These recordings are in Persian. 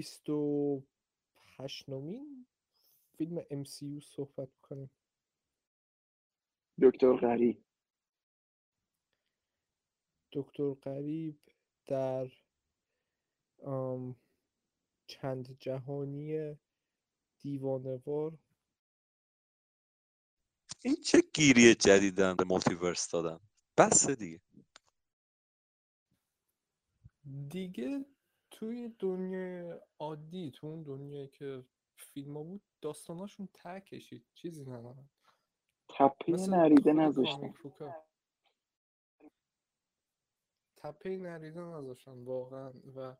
می‌خوایم درباره 28 نومین فیلم MCU صحبت کنیم. دکتر غریب. دکتر غریب در چند جهانی دیوانوار این چه گیری جدیدن به مولتیورس دادن؟ بس دیگه. دیگه توی دنیای عادی تو اون دنیایی که فیلم ها بود داستاناشون ته کشید چیزی ندارن. تپه نریده نذاشتن. تپه نریده نذاشتن واقعا. و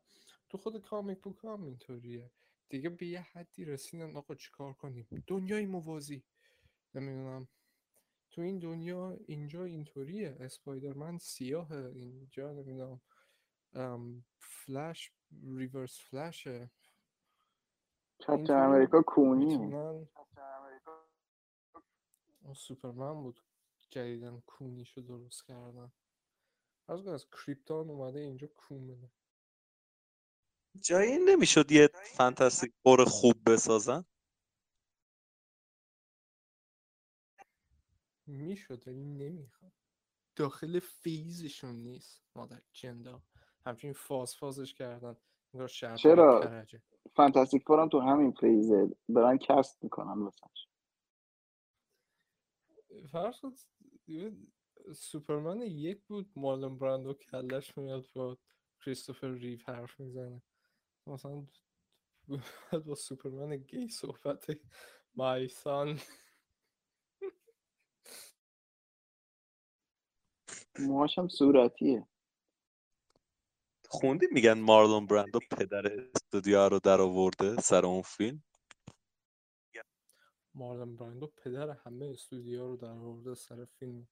تو خود کامیک بوک هم اینطوریه. دیگه به یه حدی رسیدن آقا چیکار کنیم؟ دنیای موازی. نمی‌دونم. تو این دنیا اینجا اینطوریه. اسپایدرمن سیاه اینجا نمی‌دونم. فلش ریورس فلشه. کپتن امریکا کونی سوپرمن بود. جدیدن کونیشو درست کردن. از از کریپتان اومده اینجا کون جایی نمی‌شد یه فانتاستیک فور خوب بسازن؟ می‌شد ولی نمی‌خواد. داخل فیزشون نیست مادر جندا. همچنین فاز فازش کردن چرا؟ فانتاستیک فورم تو همین فیزه برن کست می‌کنن واسش. فرض سوپرمن یک بود مارلون براندو کلش میاد با کریستوفر ریو حرف می‌زنه. مثلا با سوپرمن گی صحبت مایسان موهاشم صورتیه. خوندی؟ میگن مارلون براندو پدر استودیو رو در آورده سر اون فیلم. مارلون براندو پدر همه استودیو رو در آورده سر فیلم.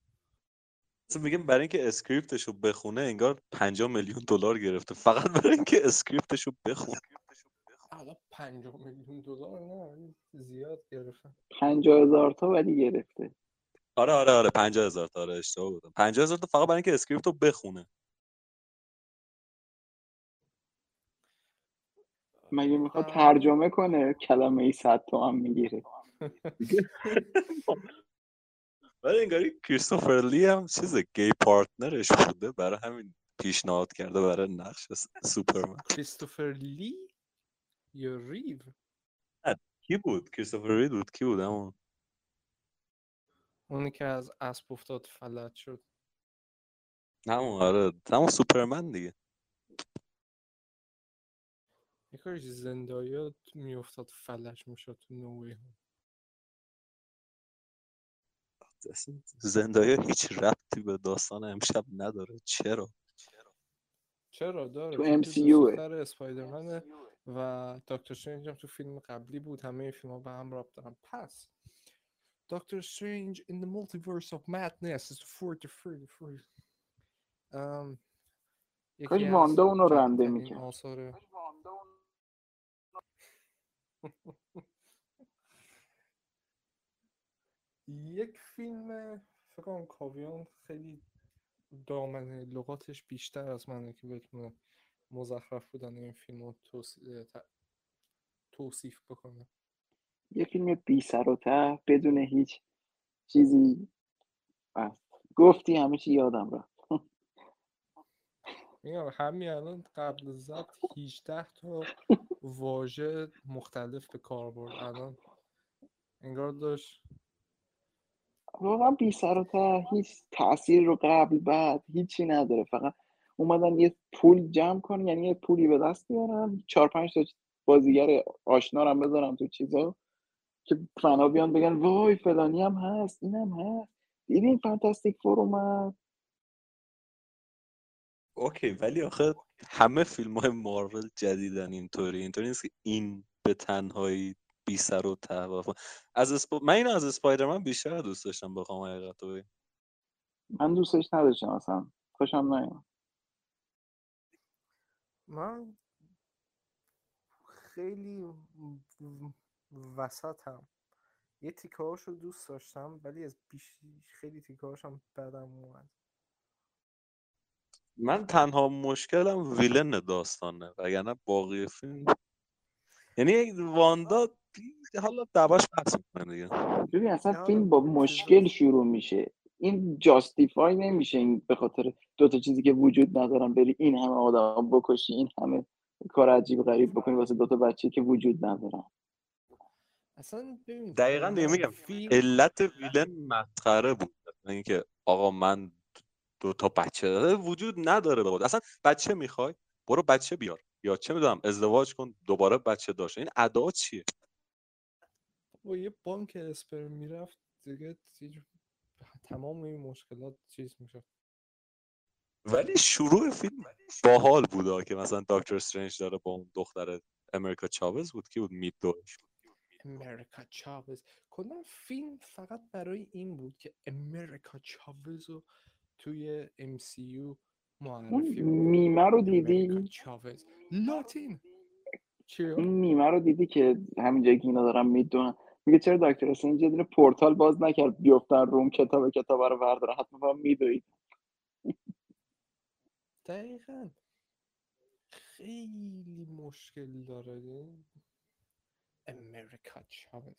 میگم برای اینکه scriptش رو بخونه انگار 50 میلیون دلار گرفته. فقط برای اینکه scriptش رو بخونه. حالا 50 میلیون دلار نه زیاد گرفته. 50 هزار تا ولی گرفته. آره آره آره 50 هزار تا. آره اشتباه بودم 50 هزار تا فقط برای اینکه script رو بخونه. مگه می‌خواد ترجمه کنه؟ کلمه ای صد تومن می‌گیره. ولی انگاری کریستوفر لی هم چیز gay partnerش بوده برای همین پیشنهاد کرده برای نقش سوپرمن. کریستوفر لی؟ یا ریو؟ کی بود؟ کریستوفر ری بود کی بود همون اونی که از اسب افتاد فلج شد. همون آره همون سوپرمن دیگه. یکاش زندایا میافتاد فلج می‌شد تو نوعی زندایا هیچ ربطی به داستان امشب نداره. چرا؟ چرا؟ داره. تو ام سی یو اسپایدرمن و دکتر استرنج هم تو فیلم قبلی بود. همه فیلم ها به هم رابط دارن. پس دکتر استرنج in the multiverse of madness is 40 40 40 um, کاش واندا اونو رنده می‌کرد. آثار یک فیلم فکر کنم کاویان خیلی دامنه لغاتش بیشتر از منه که بتونه مزخرف بودن این فیلم رو توصیف بکنه. یه فیلم بی سر و ته بدون هیچ چیزی. گفتی همه چی یادم رفت. میگم همین الان قبل ضبط 18 تا واژه مختلف به کار برد. الان انگار داشت واقعا بی سر و ته هیچ تاثیر رو قبل بعد هیچی نداره. فقط اومدن یه پول جمع کنن یعنی یه پولی به دست بیارن. چهار پنج تا بازیگر آشنا رو بذارن تو چیزا که fanا بیان بگن وای فلانی هم هست اینم هست. دیدین فانتستیک فور اومد. اوکی ولی آخه همه فیلم های مارول جدیدن اینطوری. اینطوری نیست که این به تنهایی بی سر و ته از اسپ... من اینو از اسپایدرمن بیشتر دوست داشتم بخوام حقیقت من دوستش نداشتم اصلا. خوشم نیومد. من خیلی وسطم. یه تیکه رو دوست داشتم ولی از بیش خیلی تیکه هم بدم اومد. من تنها مشکلم ویلن داستانه وگرنه باقی فیلم یعنی واندا حالا دباش بحث می‌کنه دیگه. ببین اصلا آره، فیلم با مشکل شروع میشه. این جاستیفای نمیشه این به خاطر دو تا چیزی که وجود ندارن بری این همه آدم بکشی این همه کار عجیب غریب بکنی واسه دو تا بچه که وجود ندارن. اصلا ببین دقیقا دیگه میگم علت ویلن مسخره بود. نه اینکه آقا من دو تا بچه داره وجود نداره بود اصلا بچه می‌خوای؟ برو بچه بیار. یا چه می‌دونم ازدواج کن دوباره بچه داشت. این ادا چیه؟ با یه بانک اسپرم می‌رفت دیگه تمام این مشکلات چیز میشه ولی شروع فیلم باحال بود که مثلا دکتر استرنج داره با اون دختر امریکا چاوز بود. کی بود؟ مید دوش امریکا چاوز. کلا فیلم فقط برای این بود که امریکا چاوز رو توی MCU معرفی اون. میمه رو امریکا دیدی؟ چاوز. لاتین. چیه؟ اون میمه رو دیدی که همین جایی که اینا دارن می‌دونن. میگه چرا دکتر استرنج یه پورتال باز نکرد؟ بیفتن روم کتاب کتاب رو بردارن حتما با میدوید. دقیقا. خیلی مشکل داره. امریکا چاوز.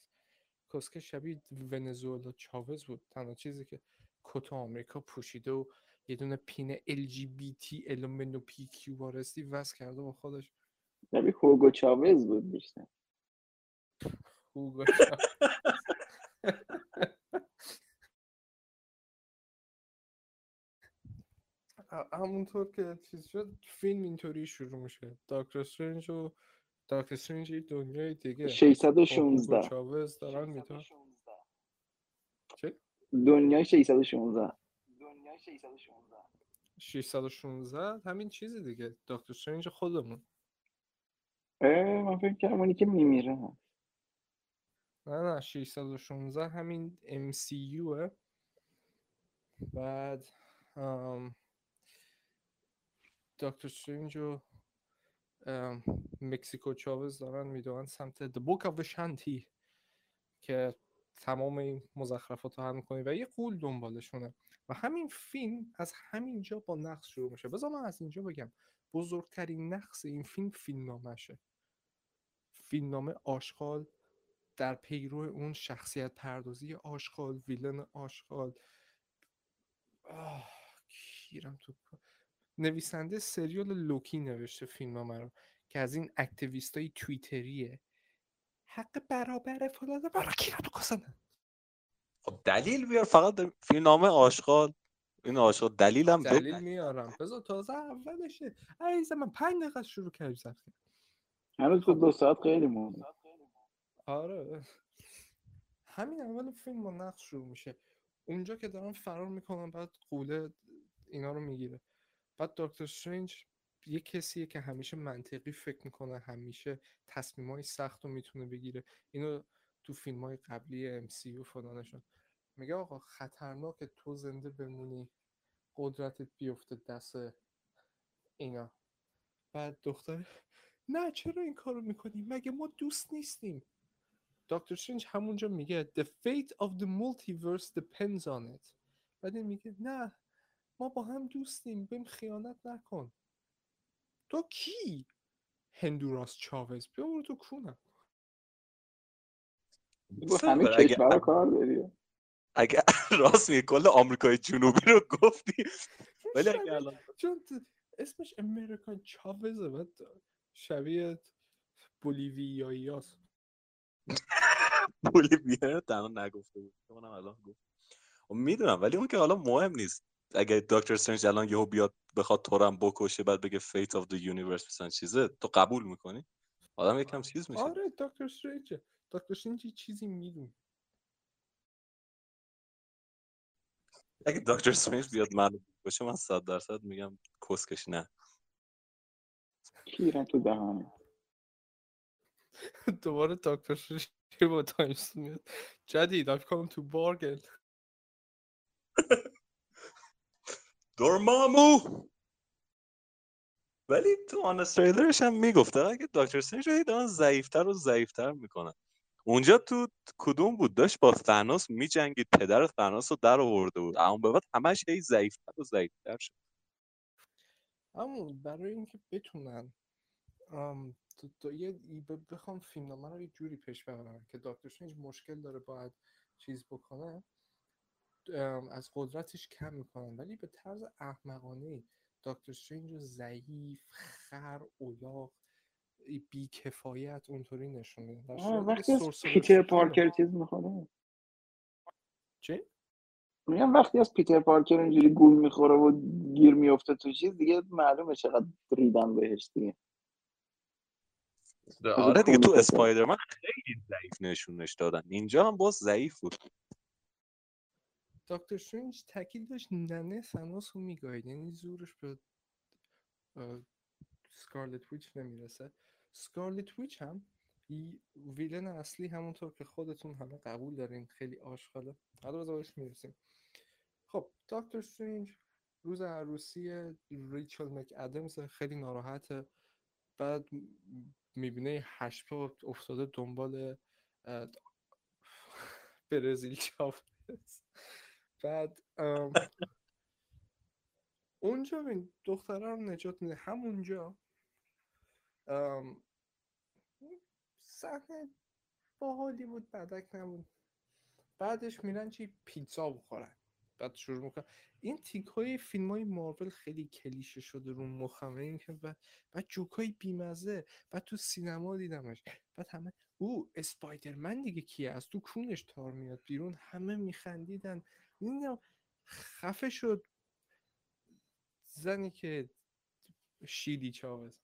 کسکه شبیه ونزوئلا چاوز بود. تنها چیزی که کت آمریکا پوشیده و یه دونه پین LGBT المنو پی کیو بارستی وز کرده با خودش. شبیه هوگو چاوز بود بیشتر. هوگو همونطور که چیز شد فیلم اینطوری شروع میشه. داکتر استرنج و داکتر یه دنیای دیگه. با هوگو 616 چاوز دارن میدن چه؟ دنیای 616 616 همین چیزی دیگه. دکتر استرنج خودمون. اه من فکر کردم اونی که میمیره. نه نه 616 همین MCU بعد ام، دکتر استرنج و ام، مکسیکو چاوز دارن می‌دونن سمت The Book of Shanti که تمام این مزخرفات رو حل می‌کنی و یه قول دنبالشونه. و همین فیلم از همینجا با نقص شروع میشه. بذار من از اینجا بگم. بزرگترین نقص این فیلم فیلمنامشه فیلمنامه آشغال در پیرو اون شخصیت پردازی آشغال ویلن آشغال. کیرم تو. نویسنده سریال لوکی نوشته فیلمنامه رو که از این اکتیویست های توییتریه. حق برابر فلان برای کیرم تو کاسنه خب دلیل بیار فقط فیلم نامه آشغال این آشغال دلیلم. دلیل میارم. بذار تازه اولشه. عزیز من پنج دقیقه شروع کردی سختی هنوز دو ساعت خیلی مونده. آره. همین اول فیلم با نقش شروع میشه. اونجا که دارن فرار می‌کنن بعد قوله اینا رو می‌گیره. بعد دکتر استرنج یه کسیه که همیشه منطقی فکر می‌کنه همیشه تصمیم های سخت رو می‌تونه بگیره. اینو تو فیلم های قبلی MCU فلانشون. میگه آقا خطرناکه تو زنده بمونی قدرتت بیفته دست اینا. بعد دختر نه چرا این کارو می‌کنی؟ مگه ما دوست نیستیم. دکتر استرنج همونجا میگه the fate of the multiverse depends on it. بعد میگه نه ما با هم دوستیم بهم خیانت نکن. تو کی هندوراس چاوز؟ بیا برو تو کونم. همه اگه کشورها کار داری؟ اگه راست میگه کل آمریکای جنوبی رو گفتی. ولی اگه الان چون اسمش امریکان چاوزه بعد شبیه بولیویایی هست بولیویا تنها نگفته بود. اونم الان گفت. می‌دونم ولی اون که حالا مهم نیست. اگه دکتر استرنج الان یهو بیاد بخواد تو هم بکشه بعد بگه fate of the universe مثلا چیزه تو قبول می‌کنی؟ آدم یکم چیز میشه. آره دکتر استرنجه دکتر استرنج چیزی میدون اگه دکتر استرنج بیاد منو بکشه من صد درصد میگم کسکش نه. کیرم تو دهانه دوباره دکتر استرنج با تایمز میاد جدید I've come to bargain. دورمامو. ولی تو آن استریلرش هم می‌گفته اگه دکتر استرنج رو دارن ضعیفتر و ضعیفتر می‌کنن. اونجا تو کدوم بود؟ داشت با ثانوس میجنگید پدر ثانوس رو در آورده بود. اما به بعد همش هی ضعیفتر و ضعیفتر شد. اما برای اینکه بتونن ام، تو- تو یه بخوام فیلمنامه رو یه جوری پیش ببرن که دکتر استرنج مشکل داره باید چیز بکنه. از قدرتش کم می‌کنن ولی به طرز احمقانه دکتر استرنج رو ضعیف خر اولاغ بیکفایت اونطوری نشون میدن وقتی از پیتر پارکر چیز می‌خوره؟ چی؟ میگم وقتی از پیتر پارکر اینجوری گول می‌خوره و گیر میفته تو چیز دیگه معلومه چقدر ریدن بهش دیگه. آره دیگه تو اسپایدرمن خیلی ضعیف نشونش دادن. اینجا هم باز ضعیف بود. دکتر استرنج تاکید داشت ننه ثانوس رو میگاهید یعنی زورش به سکارلت ویچ نمی‌رسه. سکارلت ویچ هم ویلن اصلی همونطور که خودتون همه قبول دارین خیلی آشغاله. حالا باز بهش می‌رسیم. خب دکتر استرنج روز عروسی ریچل مک ادمز خیلی ناراحته. بعد می‌بینه هشت پا افتاده دنبال برزیل چاپز بعد اونجا این دختره رو نجات میده. همونجا صحنه باحالی بود بدک نبود. بعدش میرن چی؟ پیتزا بخورن. بعد شروع می‌کنن. این تیک های فیلم های مارول خیلی کلیشه شده رو مخمه این که بعد بعد جوک های بیمزه. بعد تو سینما دیدمش. بعد همه او اسپایدرمن دیگه کیه؟ از تو کونش تار میاد بیرون. همه میخندیدن. نمی‌دونم خفه شد. زنی که شیلی چاوز.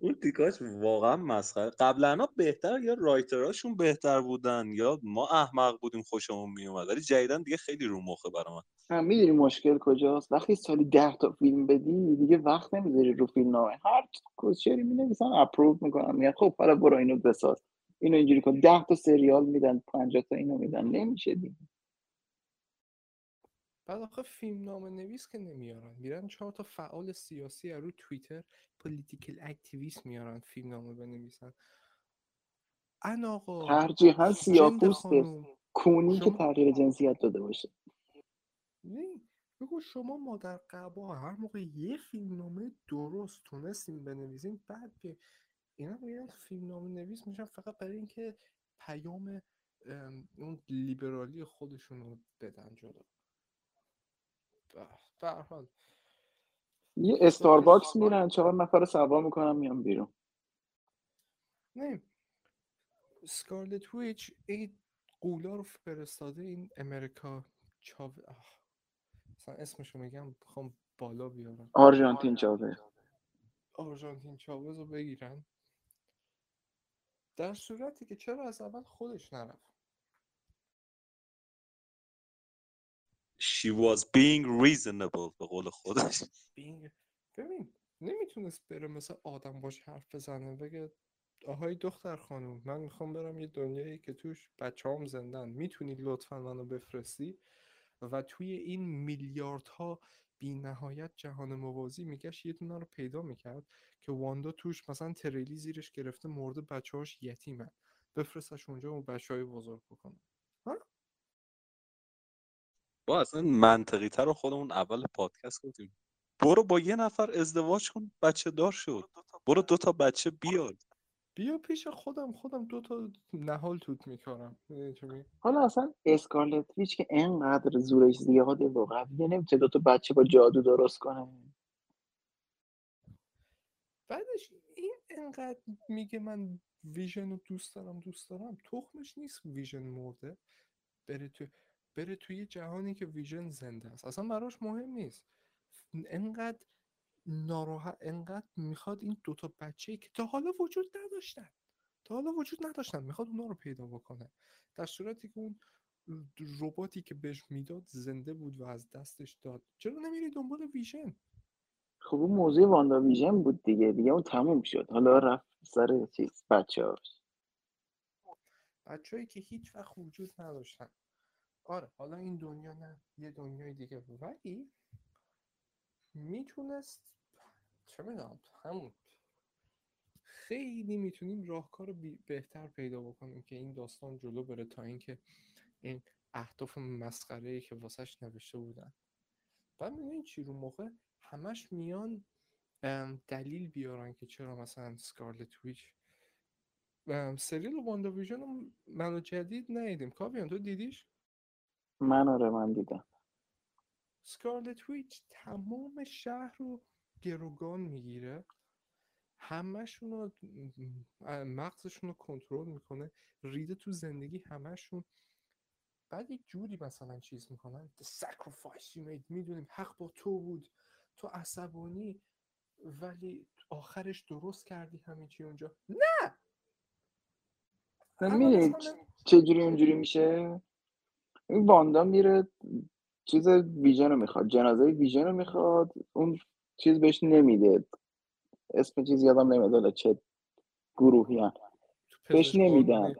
اون تیکاش واقعا مسخره. قبلا بهتر یا رایتراشون بهتر بودن یا ما احمق بودیم خوشمون میومد ولی جدیدن دیگه خیلی رو مخه برا من هم می‌دونی مشکل کجاست؟ وقتی سالی ده تا فیلم بدی دیگه وقت نمی‌ذاری رو فیلم نامه. هر کوشری می نویسن اپروو می‌کنم میگن خب حالا برو اینو بساز. اینو اینجوری کن. ده تا سریال میدن 50 تا اینو میدن. نمیشه دیگه. بعد آخه فیلم نامه نویس که نمیارن. میرن چهار تا فعال سیاسی رو توییتر پولیتیکل اکتیویست میارن فیلم نامه بنویسن. ان آقا ترجیحا سیاپوسته کونی که تغییر جنسیت داده باشه. نه بگو شما مادر قبا هر موقع یه فیلم نامه درست تونستیم بنویسیم بعد به اینا میگن فیلم نامه نویس میشن فقط برای اینکه پیام ام، اون لیبرالی خودشون رو بدن جلو. به به هر حال. یه استارباکس میرن چهار نفر رو سوار می‌کنن میان بیرون. نه. سکارلت ویچ این قولا رو فرستاده این امریکا چاو. مثلا اسمشو میگم بخوام بالا بیارم. آرژانتین چاوه آرژانتین چاوز رو بگیرن. در صورتی که چرا از اول خودش نرفت. She was being reasonable به قول خودش. بینگ ببین نمی‌تونست بره مثل آدم باش حرف بزنه بگه آهای دختر خانم من می‌خوام برم یه دنیایی که توش بچه هم زندن. می‌تونی لطفا منو بفرستی؟ و توی این میلیاردها بی نهایت جهان موازی میگشت یه دونه رو پیدا می‌کرد. که واندا توش مثلا تریلی زیرش گرفته مرده بچه هاش یتیمن. بفرستش اونجا و بچه های بزرگ بکنه. با اصلا منطقی تر رو خودمون اول پادکست گفتیم. برو با یه نفر ازدواج کن بچه دار شد برو دو تا بچه. بیار. بیا پیش خودم خودم دو تا نهال توت می‌کنم حالا اصلا اسکارلت ویچ که انقدر زورش زیاده و قویه نمی‌تونه دوتا بچه با جادو درست کنه. بعدش این انقدر میگه من ویژن رو دوست دارم دوست دارم. تخمش نیست ویژن مرده. بره تو بره توی جهانی که ویژن زنده است. اصلا براش مهم نیست. انقدر ناراحت انقدر می‌خواد این دوتا بچه که تا حالا وجود نداشتن. تا حالا وجود نداشتن. می‌خواد اونا رو پیدا بکنه. در صورتی که اون رباتی که بهش می‌داد زنده بود و از دستش داد. چرا نمیری دنبال ویژن؟ خب اون موضوع واندا ویژن بود دیگه دیگه اون تموم شد. حالا رفت سر چیز بچه هاش بچههایی که هیچ وقت وجود نداشتن. آره حالا این دنیا نه یه دنیای دیگه. بود ولی می‌تونست چه می‌دونم همون خیلی می‌تونیم راهکار بهتر پیدا بکنیم که این داستان جلو بره تا اینکه این اهداف مسخره ای که واسش نوشته بودن. بعد می‌دونی چی؟ رو موقع همش میان دلیل بیارن که چرا مثلا سکارلت ویچ. ام، سریال واندا ویژن رو منو جدید ندیدیم. کاویان تو دیدیش؟ من آره من دیدم. سکارلت ویچ تمام شهر رو گروگان می‌گیره. همشون رو مغزشون رو کنترل می‌کنه. ریده تو زندگی همشون بعد یک جوری مثلا چیز می‌کنن. The sacrifice you made. می‌دونیم حق با تو بود. تو عصبانی ولی آخرش درست کردی همه چی اونجا؟ نه! می‌دونی چجوری اونجوری میشه؟ این واندا میره چیز ویژن رو می‌خواد جنازه ویژن رو می‌خواد اون چیز بهش نمیده. اسم چیز یادم نمیاد چه گروهی هم. بهش نمیدن.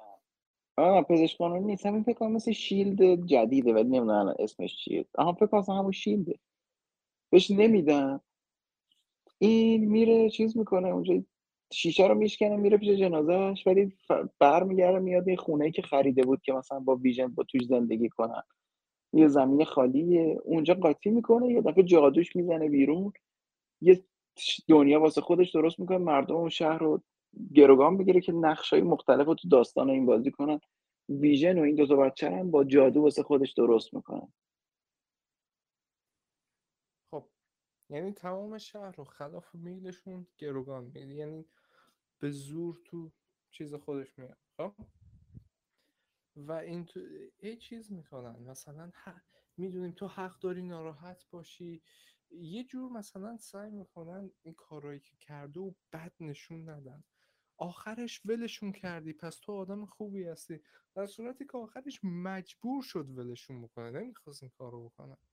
آه پزشک قانونی نیست. همین فکر کنم مثل شیلد جدیده ولی نمی‌دونم اسمش چیه. آها فکر کنم همون شیلده. بهش نمیدن این میره چیز می‌کنه اونجا شیشه رو میشکنه میره پیش جنازهش ولی برمیگرده میاد این خونه که خریده بود که مثلا با ویژن با توش زندگی کنن. یه زمین خالیه اونجا قاطی می‌کنه یه دفعه جادوش می‌زنه بیرون. یه دنیا واسه خودش درست می‌کنه مردم اون شهر رو گروگان بگیره که نقش های مختلف رو تو داستان این بازی کنن. ویژن و این دوتا بچه رو هم با جادو واسه خودش درست می‌کنه خب یعنی تمام شهر رو خلاف میلشون گروگان می‌گیره یعنی به زور تو چیز خودش میاد خب؟ و این تو یه چیز می‌کنن مثلا می‌دونیم تو حق داری ناراحت باشی. یه جور مثلا سعی می‌کنن این کارایی که کرده و بد نشون ندن. آخرش ولشون کردی پس تو آدم خوبی هستی. در صورتی که آخرش مجبور شد ولشون بکنه نمی‌خواست این کارو بکنه. این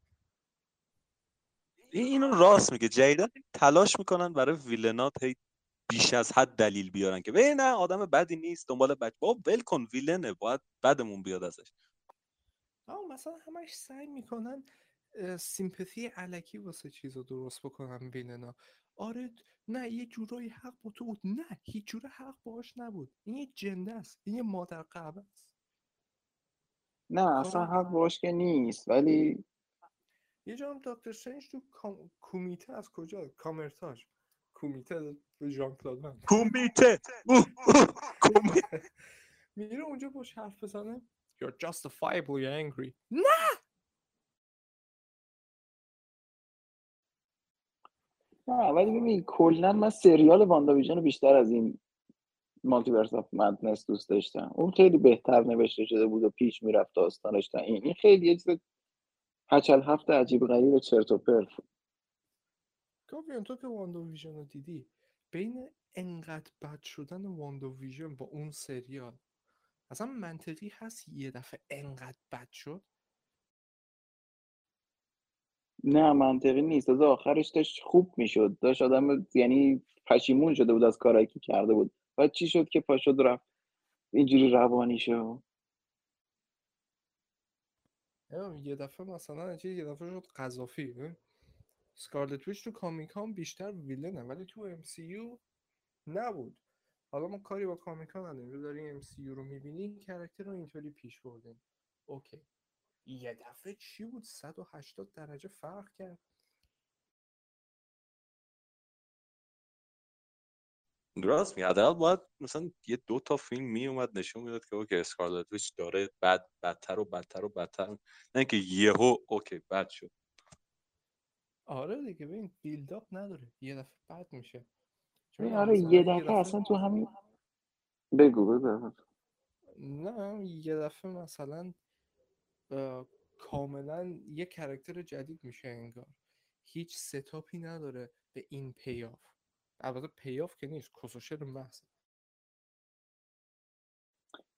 اینو راست میگه. جیدن تلاش می‌کنن برای ویلنات هی بیش از حد دلیل بیارن که ببین نه آدم بدی نیست دنبال بچه بابا ول کن ویلنه باید بدمون بیاد ازش. اما مثلا همش سعی می‌کنن سیمپاتی علکی واسه چیزا درست بکنن ویلنا. آره نه یه جورایی حق با تو بود. نه هیچ جور حق باش نبود. این یه جنده است. این یه مادر قهوه است. نه اصلا حق باش که نیست. ولی یه جا هم دکتر استرنج تو کام- کومیته از کجا؟ کامرتاژ کومیته به ژان کلاد من. کومیته. میره اونجا باش حرف بزنه. You're justifiably angry. نه! نه ولی ببین کلا من سریال واندا ویژن رو بیشتر از این Multiverse of Madness دوست داشتم. اون خیلی بهتر نوشته شده بود و پیش می‌رفت داستانش تا این. این خیلی یه چیز هچل هفت عجیب غریب چرت و پرت. کاویان تو که واندا ویژن رو دیدی؟ بین انقدر بد شدن واندو ویژن با اون سریال اصلا منطقی هست یه دفعه انقدر بد شد؟ نه منطقی نیست. از آخرش داشت خوب می‌شد. داشت آدم یعنی پشیمون شده بود از کارایی که کرده بود. بعد چی شد که پاشد رفت؟ اینجوری روانی شد. یه دفعه مثلا چیز یه دفعه شد قذافی. سکارلت ویچ تو comic ها بیشتر villainه ولی تو MCU نبود. حالا ما کاری با comic ها نداریم. تو داری MCU رو می‌بینی این رو اینطوری پیش بردیم. اوکی. یه دفعه چی بود؟ 180 درجه فرق کرد. راست میگه حداقل باید مثلا یه دو تا فیلم می اومد نشون می‌داد که اوکی اسکارلت ویچ داره بد بدتر و بدتر و بدتر. نه اینکه یهو اوکی بد شد. آره دیگه ببین build-up نداره. یه دفعه بد میشه. می‌دونم، آره یه دفعه اصلا تو همین بگو بگو. نه یه دفعه مثلا کاملا یه character جدید میشه انگار. هیچ setupی نداره به این payoff البته payoff که نیست کسشر محض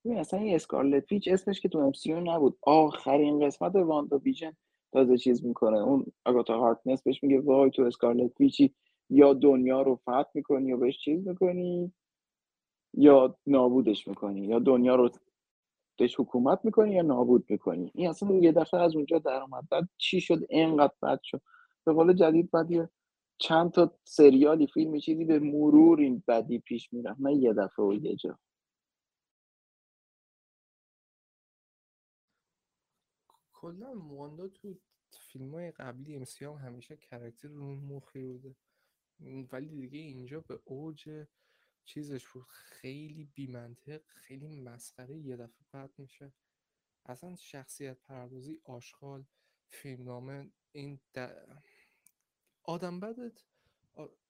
ببین اصلا این اسکارلت ویچ اسمش که تو ام نبود. آخرین قسمت واندا ویژن تازه چیز می‌کنه. اون آگاتا هارکنس بهش میگه وای تو اسکارلت ویچی یا دنیا رو فتح می‌کنی یا بهش چیز می‌کنی یا نابودش می‌کنی یا دنیا رو بهش حکومت می‌کنی یا نابود می‌کنی. این اصلا یه دفعه از اونجا در اومد. چی شد؟ اینقدر بد شد. به قول جدید بعد چند تا سریالی فیلمی چیزی به مرور این بدی پیش می‌رفت نه یه دفعه و یه جا. کلا واندا تو فیلم های قبلی ام هم همیشه کرکتر رو مخی بوده. ولی دیگه اینجا به اوج چیزش بود. خیلی بیمنطق خیلی مسخره یه دفعه بعد میشه. اصلا شخصیت پردازی آشغال فیلمنامه این آدم بدت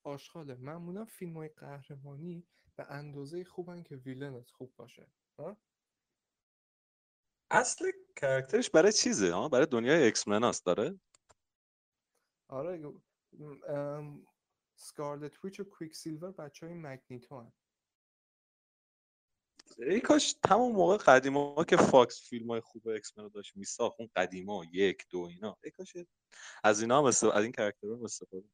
آشغاله. معمولا فیلم های قهرمانی به اندازه خوبن که ویلنت خوب باشه. ها؟ اصل characterش برای چیزه؟ ها برای دنیای ایکس منه آره؟ آره سکارلت ویچ و کویک سیلور بچه های مگنیتو هن. ای کاش تمام موقع قدیما که فاکس فیلم های خوب ایکس من رو داشت میساخت اون قدیما یک دو اینا. ای کاش از اینا هم از این character استفاده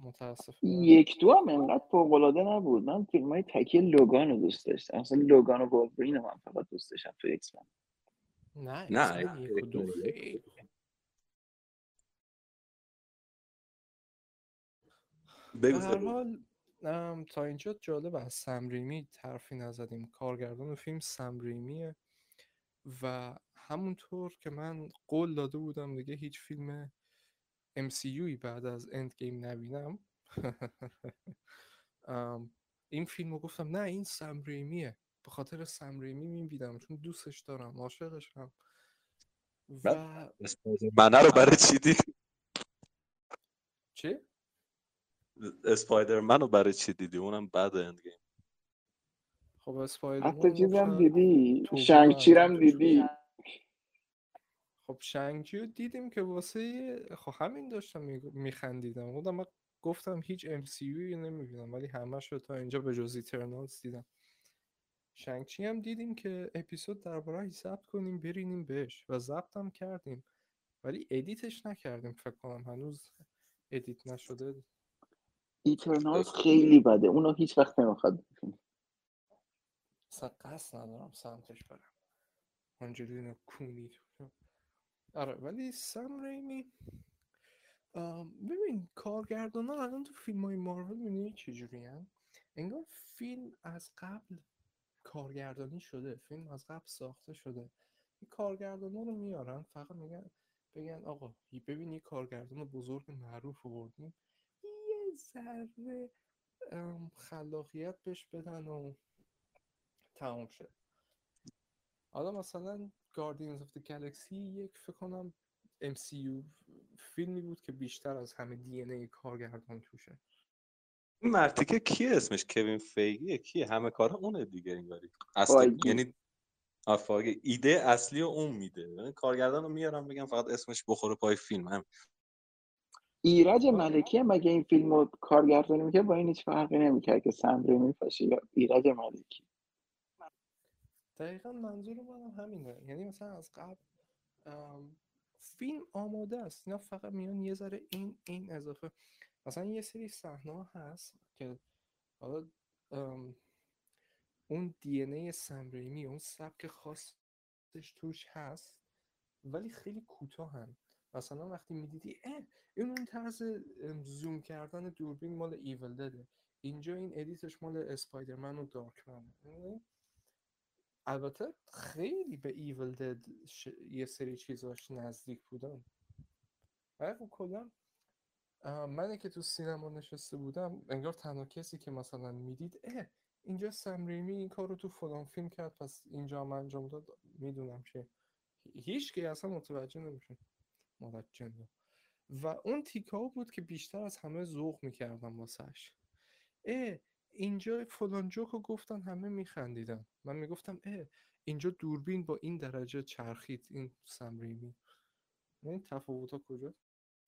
متاسفم یک دو هم انقدر فوق‌العاده نبود. من فیلم های تکی لوگان رو دوست داشتم. اصلا لوگان و وولورین من فقط دوست داشتم تو ایکس من نه نه یک و دو حال تا اینجا جالب از سم ریمی حرفی نزدیم. کارگردان فیلم سم ریمیه و همونطور که من قول داده بودم دیگه هیچ فیلم MCUی بعد از اند گیم نبینم این فیلم رو گفتم نه این سم ریمیه. به خاطر سم ریمی می‌بینم چون دوستش دارم عاشقشم و منه رو برای چی دید؟ چی؟ اسپایدرمن رو برای چی دیدی؟ اونم بعد اند گیم خب اسپایدرمن حتی چیزم دیدی؟ شنگ چی هم دیدی؟ خب Shang-Chi دیدیم که واسه خب همین داشتم میخندیدم. خودم من گفتم هیچ MCU نمی‌بینم ولی همش رو تا اینجا به جز Eternals دیدم. Shang-Chi هم دیدیم که اپیزود درباره ضبط کنیم برینیم بهش و ضبط هم کردیم. ولی edit ش نکردیم فکر کنم. هنوز edit نشده. Eternals خیلی بده. اونو هیچ وقت نمی‌خواد اصلا قصد ندارم سمتش برم. آنجلینا کونی آره ولی سم ریمی ببین کارگردان ها الان تو فیلم های مارول می‌دونی چجوری هم؟ انگار فیلم از قبل کارگردانی شده فیلم از قبل ساخته شده. این کارگردان ها رو میارن فقط میگن بگن آقا ببین یه کارگردان بزرگ معروف بردیم یه ذره خلاقیت بهش بدن و تمام شد حالا مثلا Guardians of the Galaxy یک فکر کنم MCU فیلمی بود که بیشتر از همه دی ای کارگردان توشه. این مرتیکه کیه اسمش؟ کوین فیگیه کیه؟ همه کار اونه دیگه انگاری. اصلا یعنی آفاگه ایده اصلی رو اون میده. کارگردان رو میارم بگم فقط اسمش بخوره پای فیلم. هم ایرج ملکی مگه این فیلم رو کارگردانی می‌کرد با این هیچ فرقی نمی‌کرد که سندری میفشه یا ایرج ملکی. دقیقا منظور من همینه. یعنی مثلا از قبل فیلم آماده است. اینا فقط میان یه ذره این این اضافه. مثلا یه سری صحنه هست که حالا اون دی ان ای سمریمی اون سبک خاصش توش هست ولی خیلی کوتاهن. مثلا وقتی می‌دیدی اه این اون طرز زوم کردن دوربین مال Evil Dead ه اینجا این edit ش مال Spider-Man و Darkman البته خیلی به Evil Dead یه سری چیزاش نزدیک بودن. ولی کلا منی که تو سینما نشسته بودم انگار تنها کسی که مثلا می‌دید اه اینجا سم ریمی این کار رو تو فلان فیلم کرد پس اینجا هم انجام داد. می‌دونم چه هیچ که اصلا متوجه نمیشه. متوجه و اون تیکا بود که بیشتر از همه ذوق می‌کردم واسهش اه اینجا فلان جوک رو گفتن همه میخندیدن. من می‌گفتم اه اینجا دوربین با این درجه چرخید این سم ریمی. این تفاوت ها کجا؟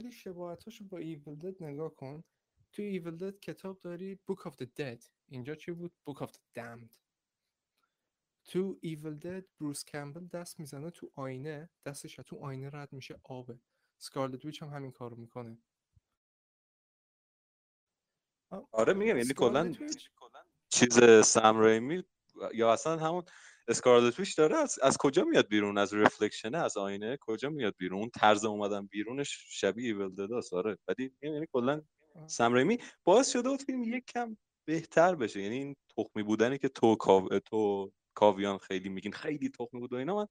ولی شباهتاشو با Evil Dead نگاه کن. تو Evil Dead کتاب داری Book of the Dead. اینجا چی بود؟ Book of the Damned. تو ایول دد بروس کمبل دست می‌زنه تو آینه دستش تو آینه رد میشه آبه. سکارلت ویچ هم همین کارو می‌کنه. آره میگم یعنی کلا چیز سم ریمی یا اصلا همون اسکارلت ویش داره از, از کجا میاد بیرون؟ از رفلکشنه از آینه کجا میاد بیرون؟ طرز اومدن بیرونش شبیه ایول دداست آره. ولی یعنی کلا سم ریمی باعث شده بود فیلم یک کم بهتر بشه. یعنی این تخمی بودنی که تو. تو کاویان خیلی میگین خیلی تخمی بود و اینا من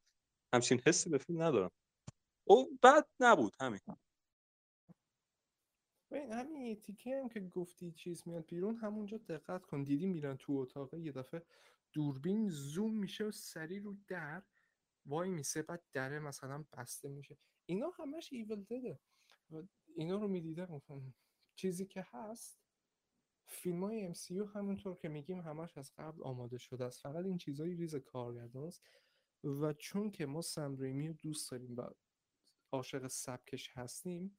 همچین حسی به فیلم ندارم. او بد نبود همین. ببین همین تیکه هم که گفتی چیز میاد بیرون همونجا دقت کن. دیدی میرن تو اتاق یه دفعه دوربین زوم میشه و سری رو در وای میسه بعد دره مثلا بسته میشه. اینا همش ایول دده اینا رو می‌دیدم. چیزی که هست فیلم های MCU همونطور که میگیم همش از قبل آماده شده است. فقط این چیزهای ریز کارگردان است. و چون که ما سمریمی رو دوست داریم و عاشق سبکش هستیم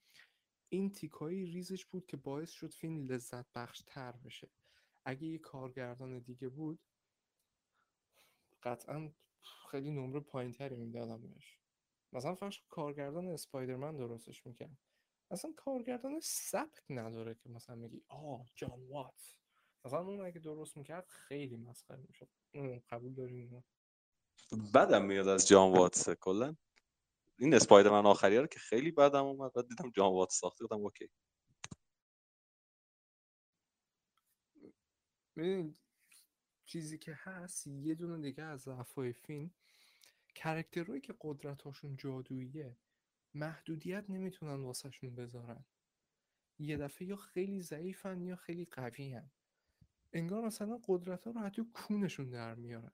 این تیکایی ریزش بود که باعث شد فیلم لذت بخش تر بشه. اگه یه کارگردان دیگه بود قطعا خیلی نمره پایین تری می‌دادم بهش. مثلا فرش کارگردان اسپایدرمن درستش می‌کرد. اصلا کارگردان سبک نداره که مثلا میگی آه جان وات مثلا اون اگه درست می‌کرد خیلی مسخره می‌شد. قبول داریم بدم میاد از جان واتس. کلا این اسپایدرمن آخریه رو که خیلی بدم اومد. بعد دیدم جان واتس ساخته بودم اوکی. ببین چیزی که هست یه دونه دیگه از ضعفای فیلم. کرکترهایی که قدرتاشون جادوییه. محدودیت نمی‌تونن واسهشون بذارن. یه دفعه یا خیلی ضعیفن یا خیلی قوی هن. انگار مثلا قدرت ها رو حتی کونشون در میارن.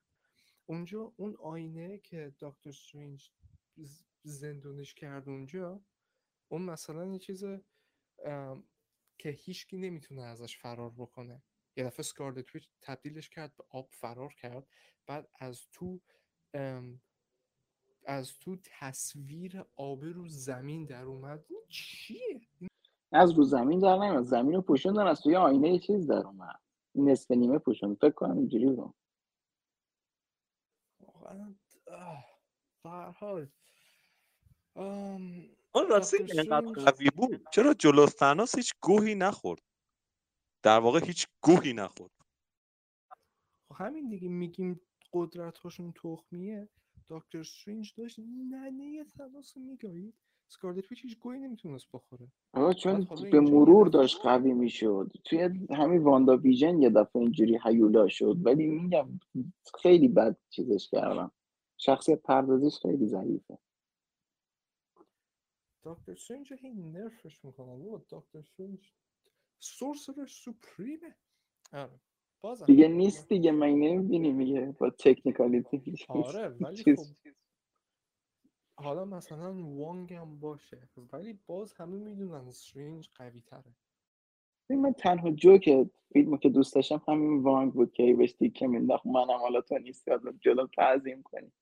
اونجا اون آینه که دکتر استرینج زندونش کرد اونجا اون مثلا یه چیز که هیچکی نمی‌تونه ازش فرار بکنه. یه دفعه سکارلت ویچ تبدیلش کرد به آب فرار کرد. بعد از تو از تو تصویر آب رو زمین در اومد؟ این چیه؟ از رو زمین در نمیاد زمین رو پوشوندن از توی آینه یه چیز در اومد. نصف نیمه پوشوند. فکر کنم اینجوری رو حال اون راستی اینقدر قوی بود. چرا جلو تناس هیچ گوهی نخورد؟ در واقع هیچ گوهی نخورد. خب همین دیگه میگیم قدرت هاشون تخمیه. دکتر استرینج داشت ننه تناس میگایید؟ سکارلت ویچ هیچ گوهی نمی‌تونست بخوره آقا چون به مرور داشت قوی می‌شد. توی همین واندا ویژن یه دفعه اینجوری هیولا شد. ولی میگم خیلی بد چیزش کردم. شخصیت پردازیش خیلی ضعیفه. دکتر استرینج هی نرفش می‌کنن و دکتر استرینج سورسر سوپریمه. آره. بازم دیگه نیست دیگه من نمی‌بینی میگه با تکنیکالیتی آره ولی خب حالا مثلا وانگ هم باشه ولی باز همه می‌دونن استرینج قوی تره من تنها جوک فیلمو که دوست داشتم همین وانگ بود که بهش تیکه مینداخت منم حالا تو نیست یادم جلو تعظیم کنی.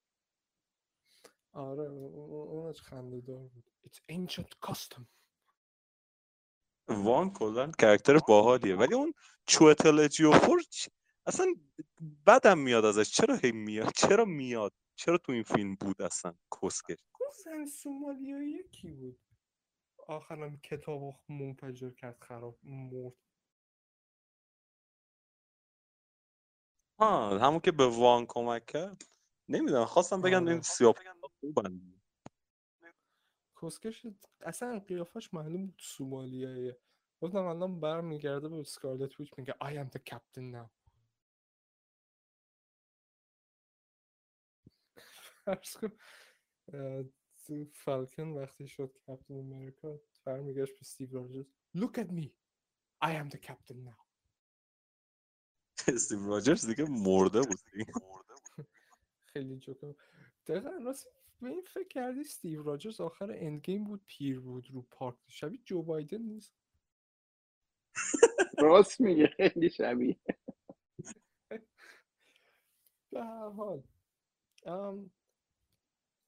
آره اونش خنده دار بود. It's ancient custom. وان کلا کرکتر باحالیه. ولی اون چوتل جیوفور اصلا بدم میاد ازش. چرا هی میاد؟ چرا میاد؟ چرا تو این فیلم بود اصلا کسکش؟ زن سومالیایی کی بود. آخرم کتاب منفجر کرد خراب مرد. ها همون که به وان کمک کرد. نمی‌دونم خواستم بگم این سیاه خوبن. کسکش اصلا قیافش معلوم بود سومالیاییه. گفتم الان برمیگرده به سکارلت ویچ میگه I am the captain now. فرض کن فالکن وقتی شد کپتن امریکا برمیگشت به استیو راجرز. Look at me. I am the captain now. استیو راجرز دیگه مرده بود خیلی جوکه دقیقا راست به این فکر کردی استیو راجرز آخر اندگیم بود پیر بود رو پارک؟ شبیه جو بایدن نیست؟ راست میگه خیلی شبیه. به هر حال.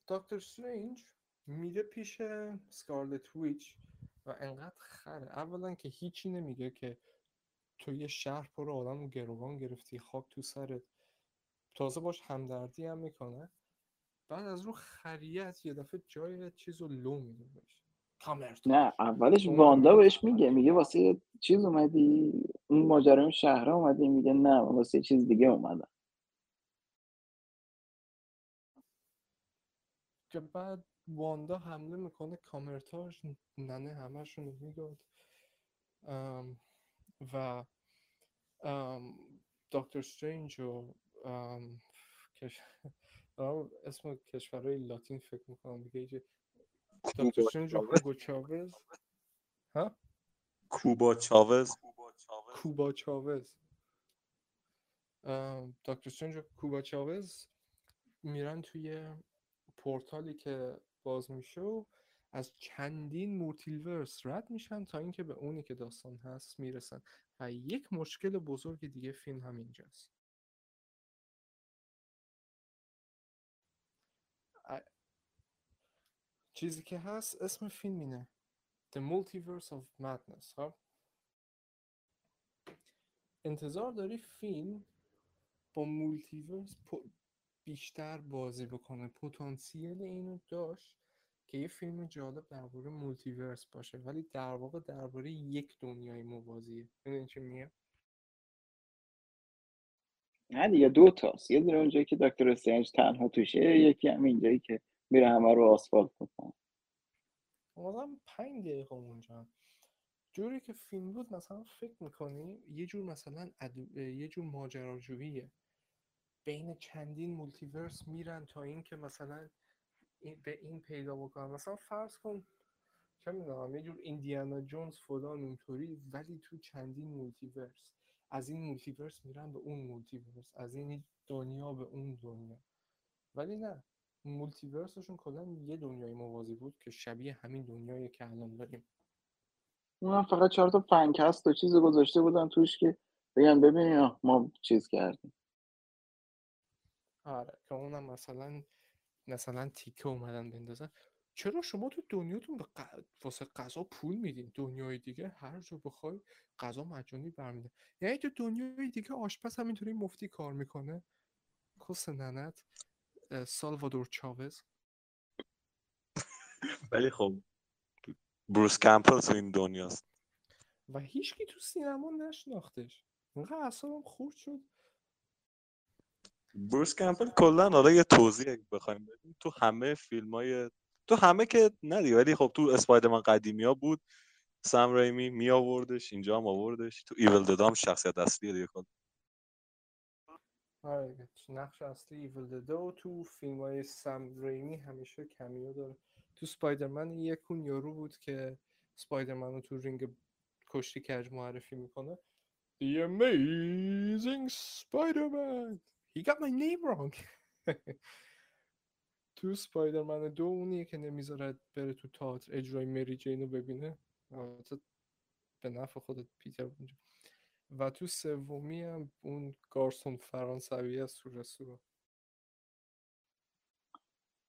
دکتر استرینج میره پیش سکارلت ویچ و انقدر خره. اولا که هیچی نمیگه که تو یه شهر پر آدم و گروگان گرفتی خاک تو سرت. تازه باش همدردی هم می‌کنه. بعد از رو خریت یه دفعه جای چیز رو لو میده بهش. نه اولش واندا بهش میگه میگه واسه چیز اومدی اون ماجرای شهر اومدی میگه نه واسه چیز دیگه اومدم. که بعد واندا حمله می‌کنه کامرتاژ ننه همشون رو می‌داد و دکتر استرینج و دارم اسم کشورهای لاتین فکر می‌کنم دیگه که دکتر استرنج و هوگو چاوز؟ ها؟ کوبا چاوز. کوبا چاوز. ام، دکتر و کوبا چاوز میرن توی پورتالی که باز میشه و از چندین مولتیورس رد میشن تا اینکه به اونی که داستان هست می‌رسن. و یک مشکل بزرگ دیگه فیلم هم اینجاست. چیزی که هست اسم فیلم اینه. The Multiverse of Madness خب؟ انتظار داری فیلم با multiverse بیشتر بازی بکنه. پتانسیل اینو داشت که یه فیلم جالب درباره multiverse باشه ولی در واقع درباره یک دنیای موازیه می‌دونی چی میگم؟ نه دیگه دو تاست. یه دونه اونجایی که دکتر Strange تنها توشه یکی هم اینجایی که میره همه رو آسفالت می‌کنه آدم پنج دقیقه اونجا. جوری که فیلم بود مثلا فکر می‌کنی یه جور مثلا. یه جور ماجراجوییه. بین چندین multiverse میرن تا اینکه مثلا این- به این پیدا بکنن. مثلا فرض کن چه می‌دونم یه جور ایندیانا جونز فلان اونطوری ولی تو چندین multiverse از این multiverse میرن به اون multiverse از این دنیا به اون دنیا. ولی نه. multiverse شون کلا یه دنیای موازی بود که شبیه همین دنیایی که الان داریم. اونم فقط چهار تا فنکست و چیز گذاشته بودن توش که بگن ببینیم ما چیز کردیم. آره که اونم مثلا مثلا تیکه اومدن بندازن. چرا شما تو دنیاتون به ق- واسه غذا پول میدین؟ دنیای دیگه هر جا بخوای غذا مجانی برمیده یعنی تو دنیای دیگه آشپز همینطوری مفتی کار می‌کنه؟ کس ننت. سالوادور چاوز. ولی خب بروس کمپل تو این دنیاست. و هیچکی تو سینما نشناختش. اینقدر اعصابم خورد شد. بروس کمپل کلا حالا یه توضیح اگه بخوایم بدیم تو همه فیلم های تو همه که ندی ولی خب تو اسپایدرمن قدیمی ها بود. سم ریمی می آوردش اینجا هم آوردش. تو ایول ددام شخصیت اصلیه دیگه خود آره. نقش اصلی ایول دده و تو فیلم های سم ریمی همیشه کمیو داره. تو سپایدرمن یکون یارو بود که سپایدرمن رو تو رینگ کشتی کج معرفی می‌کنه The amazing Spider-Man. He got my name wrong. تو سپایدرمن دو اونیه که نمی‌ذاره بره تو تئاتر اجرای مری جین رو ببینه. به نفع خود پیتر اونجا و تو سومی هم اون گارسون فرانسوی از تو رستوران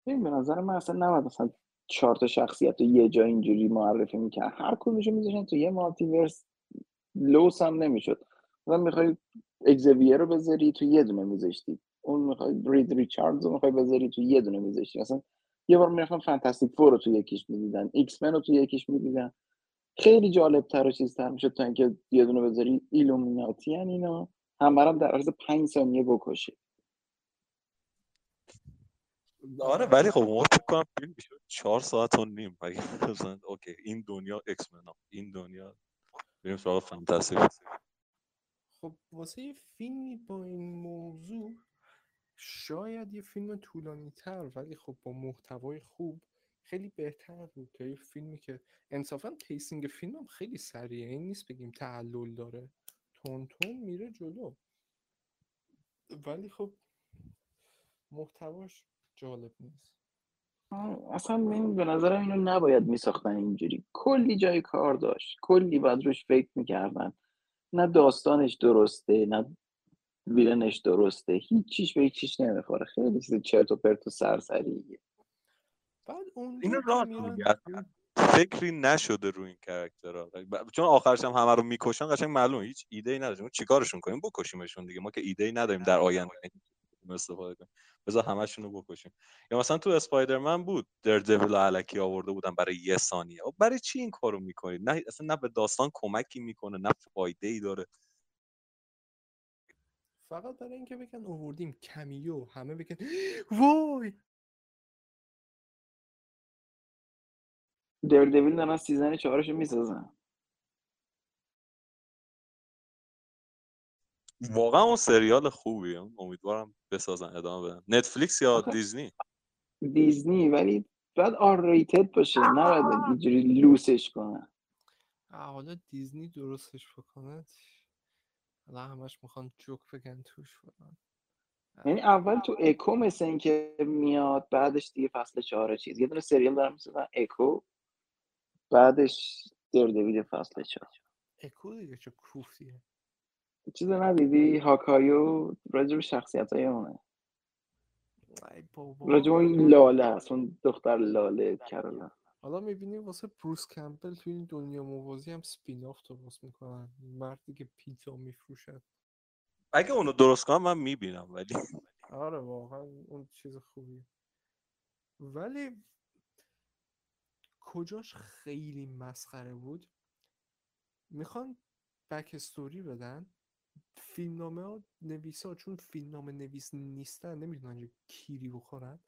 ببین به نظر من اصلا نباید مثلا چهار تا شخصیت رو یه جا اینجوری معرفی می‌کرد. هر کدومشو میذاشن تو یه multiverse لوس هم نمی‌شد. مثلا می‌خوای اگزویر رو بذاری تو یه دونه میذاشتی. اون می‌خوای Reed Richards رو می‌خوای بذاری تو یه دونه میذاشتی. مثلا یه بار می‌رفتن Fantastic Four رو تو یکیش می‌دیدن X-Men رو تو یکیش می‌دیدن. خیلی جالب تر و چیزتر می‌شد تا اینکه یه دونه بذاری Illuminati هن اینا هم برام در عرض پنج ثانیه بکشی آره ولی خب ما فکر کنم فیلم میشه چهار ساعت و نیم. اگه okay این دنیا X-Men این دنیا. بریم سراغ Fantastic خب واسه یه فیلمی با این موضوع شاید یه فیلم طولانی تر ولی خب با محتوای خوب خیلی بهتر بود تا یه فیلمی که انصافا pacing فیلم خیلی سریعه این نیست بگیم تعلل داره. تند تند میره جلو. ولی خب محتواش جالب نیست. اصلا این به نظرم اینو نباید میساختن اینجوری. کلی جای کار داشت. کلی باید روش فکر می‌کردن. نه داستانش درسته نه ویلنش درسته. هیچیش به هیچیش نمی‌خوره. خیلی چیز چرت و پرت و سرسریه بعد اونجا اینو راست اصلا فکری نشده روی این کرکترها. چون آخرش هم همه رو می‌کشن قشنگ معلومه. هیچ ایده ای نداشتیم چیکارشون کنیم؟ بکشیمشون دیگه. ما که ایده ای نداریم در آینده. استفاده کنیم. بذار همشون رو بکشیم. یا مثلا تو اسپایدرمن بود. در دیویل علکی آورده بودن برای یه ثانیه. خب برای چی این کارو می‌کنید؟ نه اصلا نه به داستان کمکی می‌کنه نه فایده ای داره. فقط برای اینکه بگن آوردیم کمیو. همه بگن وای! دردویل دارن سیزن چهارشو می‌سازن واقعا اون سریال خوبیه. امیدوارم بسازن ادامه بدن. نتفلیکس یا دیزنی دیزنی ولی باید آر ریتد باشه نباید اینجوری لوسش کنن حالا دیزنی درستش بکنه. حالا همش می‌خوان جوک بگن توش فلان. یعنی اول تو اکو مثل اینکه میاد بعدش دیگه فصل چهار چیز. یه دونه سریال دارم مثل اکو بعدش دردویل فصل چهار اکو دیگه چه کوفتیه چیز ندیدی؟ هاکایو راجب شخصیت های اونه. راجب اون لاله است اون دختر لاله کرالا حالا می‌بینی واسه بروس کمپل تو این دنیا موازی هم سپین آف درست می‌کنن. مردی که پیتزا میفروشن. اگه اونو درست کنم من می‌بینم ولی. آره واقعا اون چیز خوبیه. ولی کجاش خیلی مسخره بود؟ می‌خوان بک استوری بدن. فیلمنامه ها نویسا چون فیلمنامه نویس نیستن نمی‌دونن چه کیری بخورن.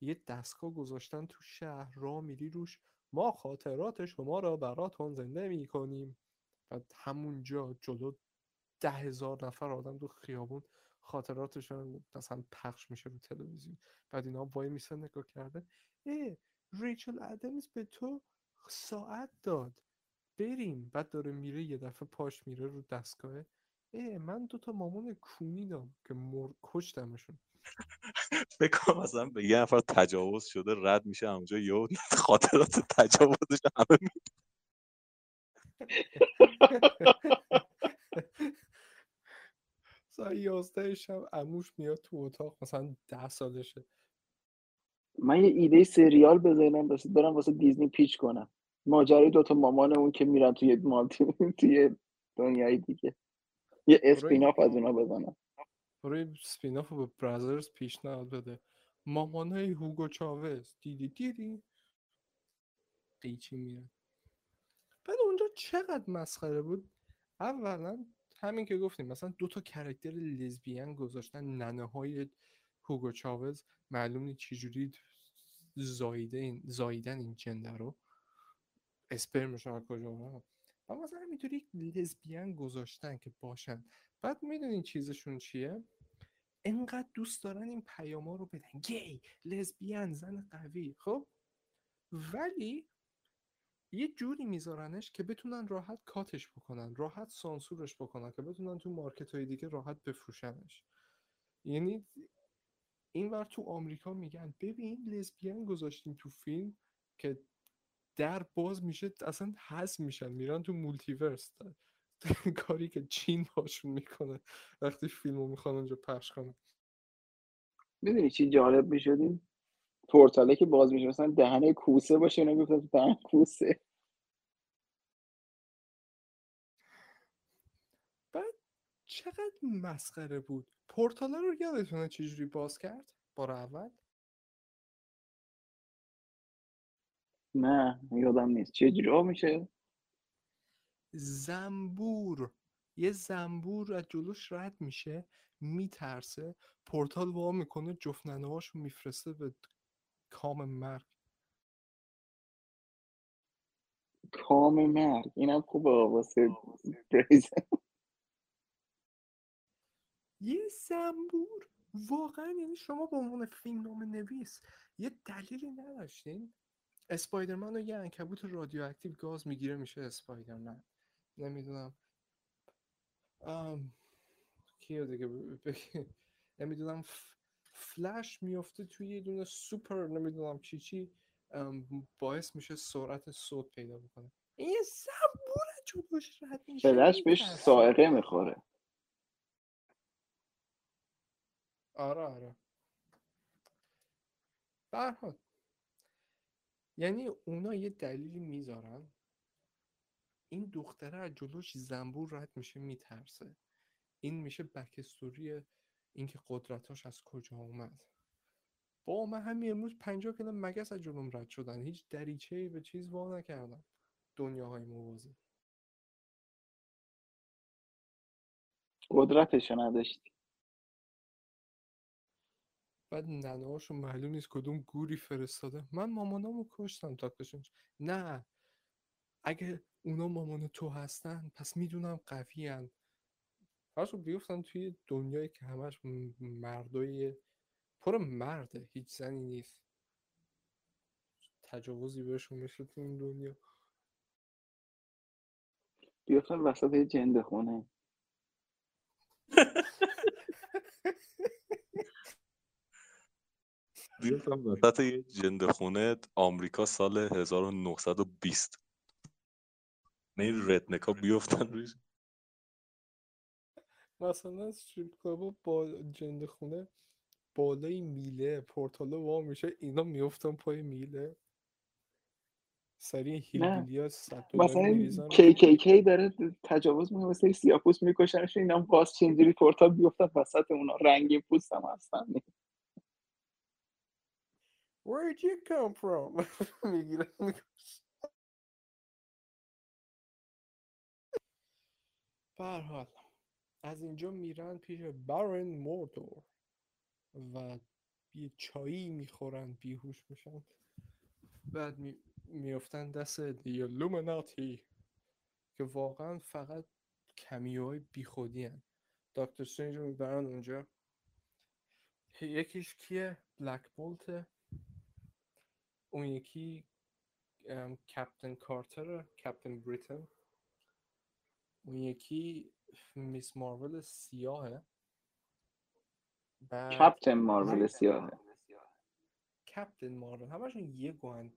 یه دستگاه گذاشتن تو شهر را میری روش. ما خاطرات شما را براتون زنده می‌کنیم. بعد همونجا جلو ده هزار نفر آدم تو خیابون خاطراتشون مثلا پخش میشه رو تلویزیون. بعد اینا وای میسن نگاه کرده. اه ریچل ادمز به تو ساعت داد. بریم. بعد داره میره یه دفعه پاش میره رو دستگاه. اه من دوتا مامان کونی دارم که مر کشتمشون. فکر کنم مثلا به یه نفر تجاوز شده رد میشه همونجا یه خاطرات تجاوزش همه ساعت یازده شب اموش میاد تو اتاق مثلا ده سالشه. من یه ایده سریال بزنم بس برم واسه دیزنی پیچ کنم. ماجرای دوتا مامان اون که میرن توی مالتی توی دنیای دیگه. یه اسپیناف از اونا بزنم. برای رو به برازرز پیشنهاد بده. مامانای هوگو چاوز. دیدی دیدی قیچی میره بعد اونجا چقدر مسخره بود؟ اولا همین که گفتیم مثلا دو تا کرکتر لزبیان گذاشتن ننه های هوگو چاوز. معلوم نیست چجوری زایده این زاییدن این جنده رو. اسپرمشون از کجا اومد و مثلا همینطوری لزبیان گذاشتن که باشن. بعد می‌دونین چیزشون چیه؟ انقدر دوست دارن این پیاما رو بدن. گی لزبیان زن قوی. خب؟ ولی یه جوری میذارنش که بتونن راحت cut ش بکنن راحت سانسورش بکنن که بتونن تو market های دیگه راحت بفروشنش. یعنی اینور تو آمریکا میگن. ببین لزبیان گذاشتیم تو فیلم که در باز میشه اصلا حذف میشن میرن تو multiverse. کاری که چین باشون می‌کنه. وقتی فیلمو می‌خوان اونجا پخش کنن. می‌دونی چی جالب می‌شدیم پورتاله که باز میشه مثلا دهنه کوسه باشه اینا گفتن دهن کوسه. بعد چقدر مسخره بود. پورتالا رو یادتونه چجوری باز کرد بار اول نه یادم نیست چه جوری میشه زنبور یه زنبور از جلوش رد میشه میترسه پورتال وا می‌کنه جفت ننه‌هاشو میفرسته به کام مرگ کام مرگ اینم خوبه واسه بریزن یه زنبور. واقعا یعنی شما به عنوان فیلمنامه نویس یه دلیلی نداشتین. Spider-Man رو یه عنکبوت رادیواکتیو گاز می‌گیره میشه Spider-Man. نمی‌دونم. ام... کیو دیگه ب- نمی‌دونم ف- فلش میفته توی یه دونه سوپر نمی‌دونم چی چی. باعث میشه سرعت صوت پیدا بکنه. این یه زنبور جلوش رد میشه فلش بهش. سائقه می‌خوره. آره آره. به هر حال. یعنی اونا یه دلیلی می‌ذارن. این دختره از جلوش زنبور رد میشه میترسه. این میشه بکستوری اینکه قدرتاش از کجا اومد. با من همین امروز 50 کیلو مگس از جلوم رد شدن. هیچ دریچه به چیز وا نکردم. دنیاهای موازی قدرتشو نداشتی. بعد ننهاشو معلوم نیست کدوم گوری فرستاده. من مامانامو کشتم تاکتشون نه. اگه اونا مامان تو هستن پس می‌دونم قوی هرشون بیفتن توی دنیایی که همش مردای پر مرده هیچ زنی نیست. تجاوزی بهشون میشه تو این دنیا. بیفتن وسط یه جنده خونه. بیفتم وسط یه جنده خونه آمریکا سال 1920 نه این ردنکا بیفتن روش. مثلا استریپ کلابا با جنده خونه بالای میله پورتالا وا میشه اینا میفتن پای میله. سریع دلاری مثلا این میریزن. KKK داره تجاوز می‌کنه مثل سیاپوس میکشنش اینا باز چنجوری پورتال بیفتن وسط اونا. رنگین پوست هم هستن. Where'd you come from? می‌گیرن به هر حال از اینجا میرن پیش بارن موردور و یه چایی می‌خورن بیهوش میشن. بعد می... میفتن دست دیلومناتی که واقعا فقط کمیوهای بیخودی هن. دکتر استرینج رو می‌برن اونجا. یکیش کیه؟ بلک بولته اون یکی کپتن کارتر کپتن بریتن. اون یکی میس مارول سیاهه. Captain Marvel سیاهه. Captain Marvel. همشون یه گوهن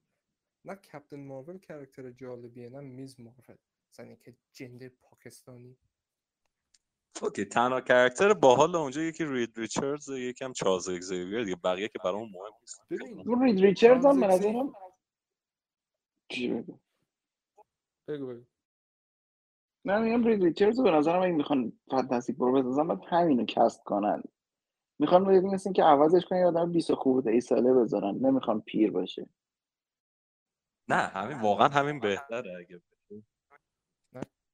نه Captain Marvel character جالبیه نه Ms. Marvel. مثلا که جنده پاکستانی. okay تنها character باحال اونجا یکی Reed Richards و یکم Charles Xavier دیگه بقیه که برام مهم نیست. ببین اون Reed Richards هم به نظرم چی بگم بگو بگو. نه میگم Reed Richards رو به نظرم اگه می‌خوان Fantastic Four بسازن باید همینو cast کنن. می‌خوان بگیم مثل اینکه عوضش کنن یه آدم 20 خورده ای ساله بذارن نمی‌خوان پیر باشه. نه همین واقعا همین بهتره اگه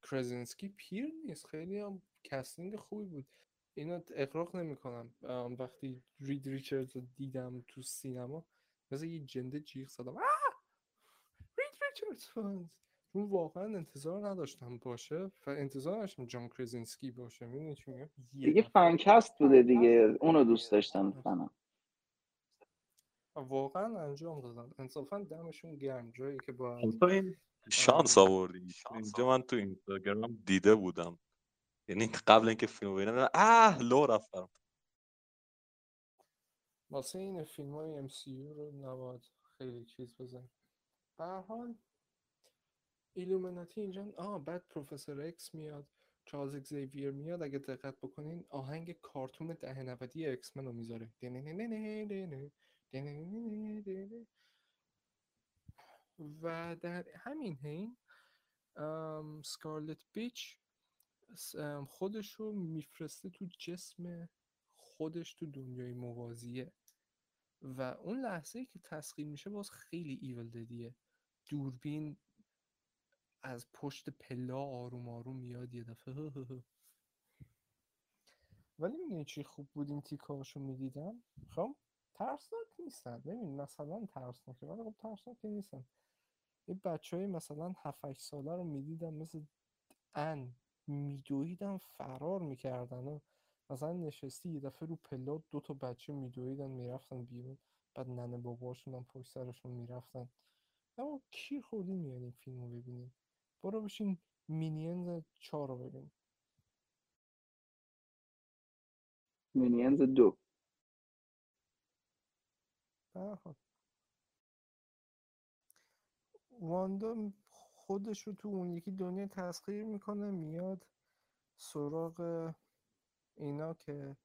بشه. کرزنسکی پیر نیست. خیلی هم casting خوبی بود. اینو اغراق نمی‌کنم. وقتی Reed Richards رو دیدم تو سینما مثل یه جنده جیغ زدم. آه! Reed Richards چون واقعا انتظار نداشتم باشه و انتظار داشتم جان کرزنسکی باشه. می‌دونی چی میگم؟ یه دیگه فنکست بوده دیگه. اونو دوست داشتن فنا واقعا انجام دادن انصافا دمشون گرم. جایی که با این شانس آوردی. اینجا من تو اینستاگرام دیده بودم. یعنی قبل اینکه فیلم ببینم اه لو رفتم. واسه این فیلم های MCU رو نباید خیلی چیز بزن به حال ایلومیناتی اینجا آه بعد پروفسور ایکس میاد چارلز اگزیویر میاد. اگه دقت بکنین آهنگ کارتون ده نودی ایکس رو می‌ذاره. و در همین حین سکارلت ویچ خودش رو میفرسته تو جسم خودش تو دنیای موازیه و اون لحظه که تسخیر میشه باز خیلی ایول ددیه دوربین از پشت پلا آروم آروم میاد یه دفعه. ولی می‌دونی چی خوب بود این تیکاشو می‌دیدم؟ خب ترسناک نیستن. ببین مثلا ترسناکه ولی خب ترسناک نیستن. یه بچه های مثلا 7 8 ساله رو می‌دیدم مثل ان میدویدن فرار می‌کردن و مثلا نشستی یه دفعه رو پلا دو تا بچه میدویدن می‌رفتن بیرون. بعد ننه باباشون هم پشت سرشون می‌رفتن. اما کیر خوردی میاد این فیلم رو ببینیم؟ برو بشین مینینز چهار رو ببین مینینز دو. واندا خودش رو تو اون یکی دنیا تسخیر می‌کنه میاد سراغ اینا که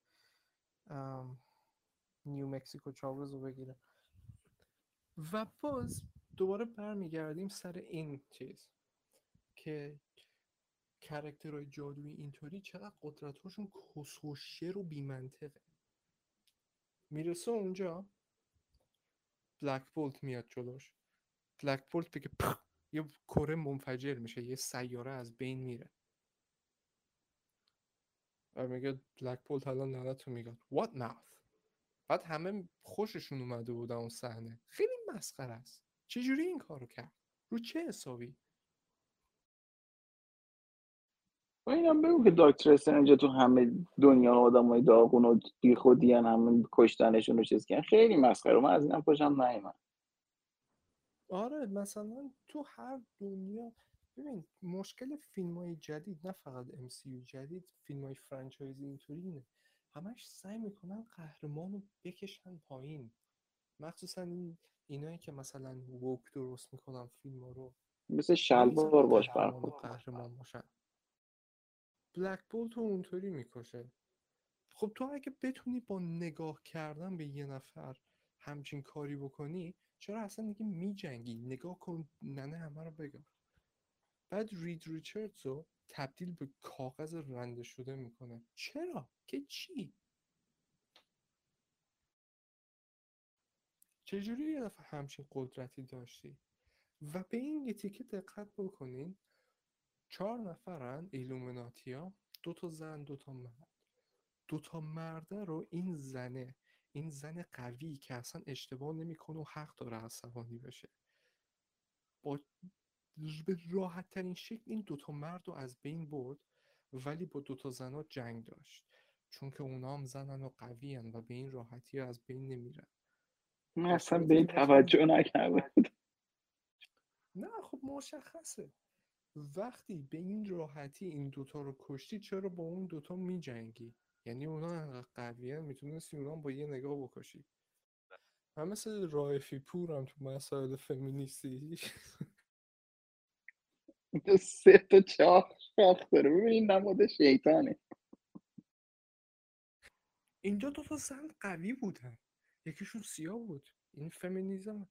نیو مکسیکو چاوز رو بگیره. و باز دوباره برمیگردیم سر این چیز که character های جادویی اینطوری چقدر قدرتاشون کسشره و بیمنطقه. می‌رسه اونجا بلک بولت میاد جلوش. بلک بولت بگه! یه کره منفجر میشه یه سیاره از بین میره. و میگه بلک بولت الان لعنتتو میگن what mouth بعد همه خوششون اومده بودن اون صحنه. خیلی مسخره است. چجوری این کارو کرد؟ رو چه حسابی؟ و اینم بگو که داکتر استرنج تو همه دنیا آدم های داغون و بی خودی همه کشتنشون رو چیز کردن خیلی مسخره. من از اینم خوشم نیومد. آره مثلا تو هر دنیا ببین مشکل فیلم های جدید نه فقط MCU جدید فیلم های فرانچایزی اینطوری اینه. همش سعی می‌کنن قهرمان رو بکشن پایین. مخصوصا این اینایی که مثلا ووک درست می‌کنن فیلم ها رو. مثل شلوار باش برخورد قهرمان باشن. بلک بولت رو اونطوری می‌کشه. خب تو اگه بتونی با نگاه کردن به یه نفر همچین کاری بکنی چرا اصلا دیگه میجنگی؟ نگاه کن ننه همه رو بگم بعد رید ریچاردز رو تبدیل به کاغذ رنده شده می‌کنه. چرا؟ که چی؟ چجوری یه دفعه همچین قدرتی داشتی؟ و به این یه تیکه دقت بکنین چهار نفرن ایلومیناتیا دو تا زن دو تا مرد. دو تا مرده رو این زنه این زن قوی که اصلا اشتباه نمی‌کنه و حق داره عصبانی بشه. با به راحت ترین شکل این دوتا مرد رو از بین برد ولی با دوتا زنا جنگ داشت. چون که اونا هم زنن و قوی و به این راحتی از بین نمیرن. من در اصلا به این توجه نکرده نه خب مشخصه. وقتی به این راحتی این دوتا رو کشتی چرا با اون دوتا می جنگی یعنی اونا انقدر قویه می‌تونستی اونا هم با یه نگاه بکشی. و مثل رایفی پور هم تو مسائل فمینیستی. سه تا چهار شاخ داره. ببین این نماد شیطانه. اینجا دو تا زن قوی بودن. یکیشون سیاه بود. این فمینیزم.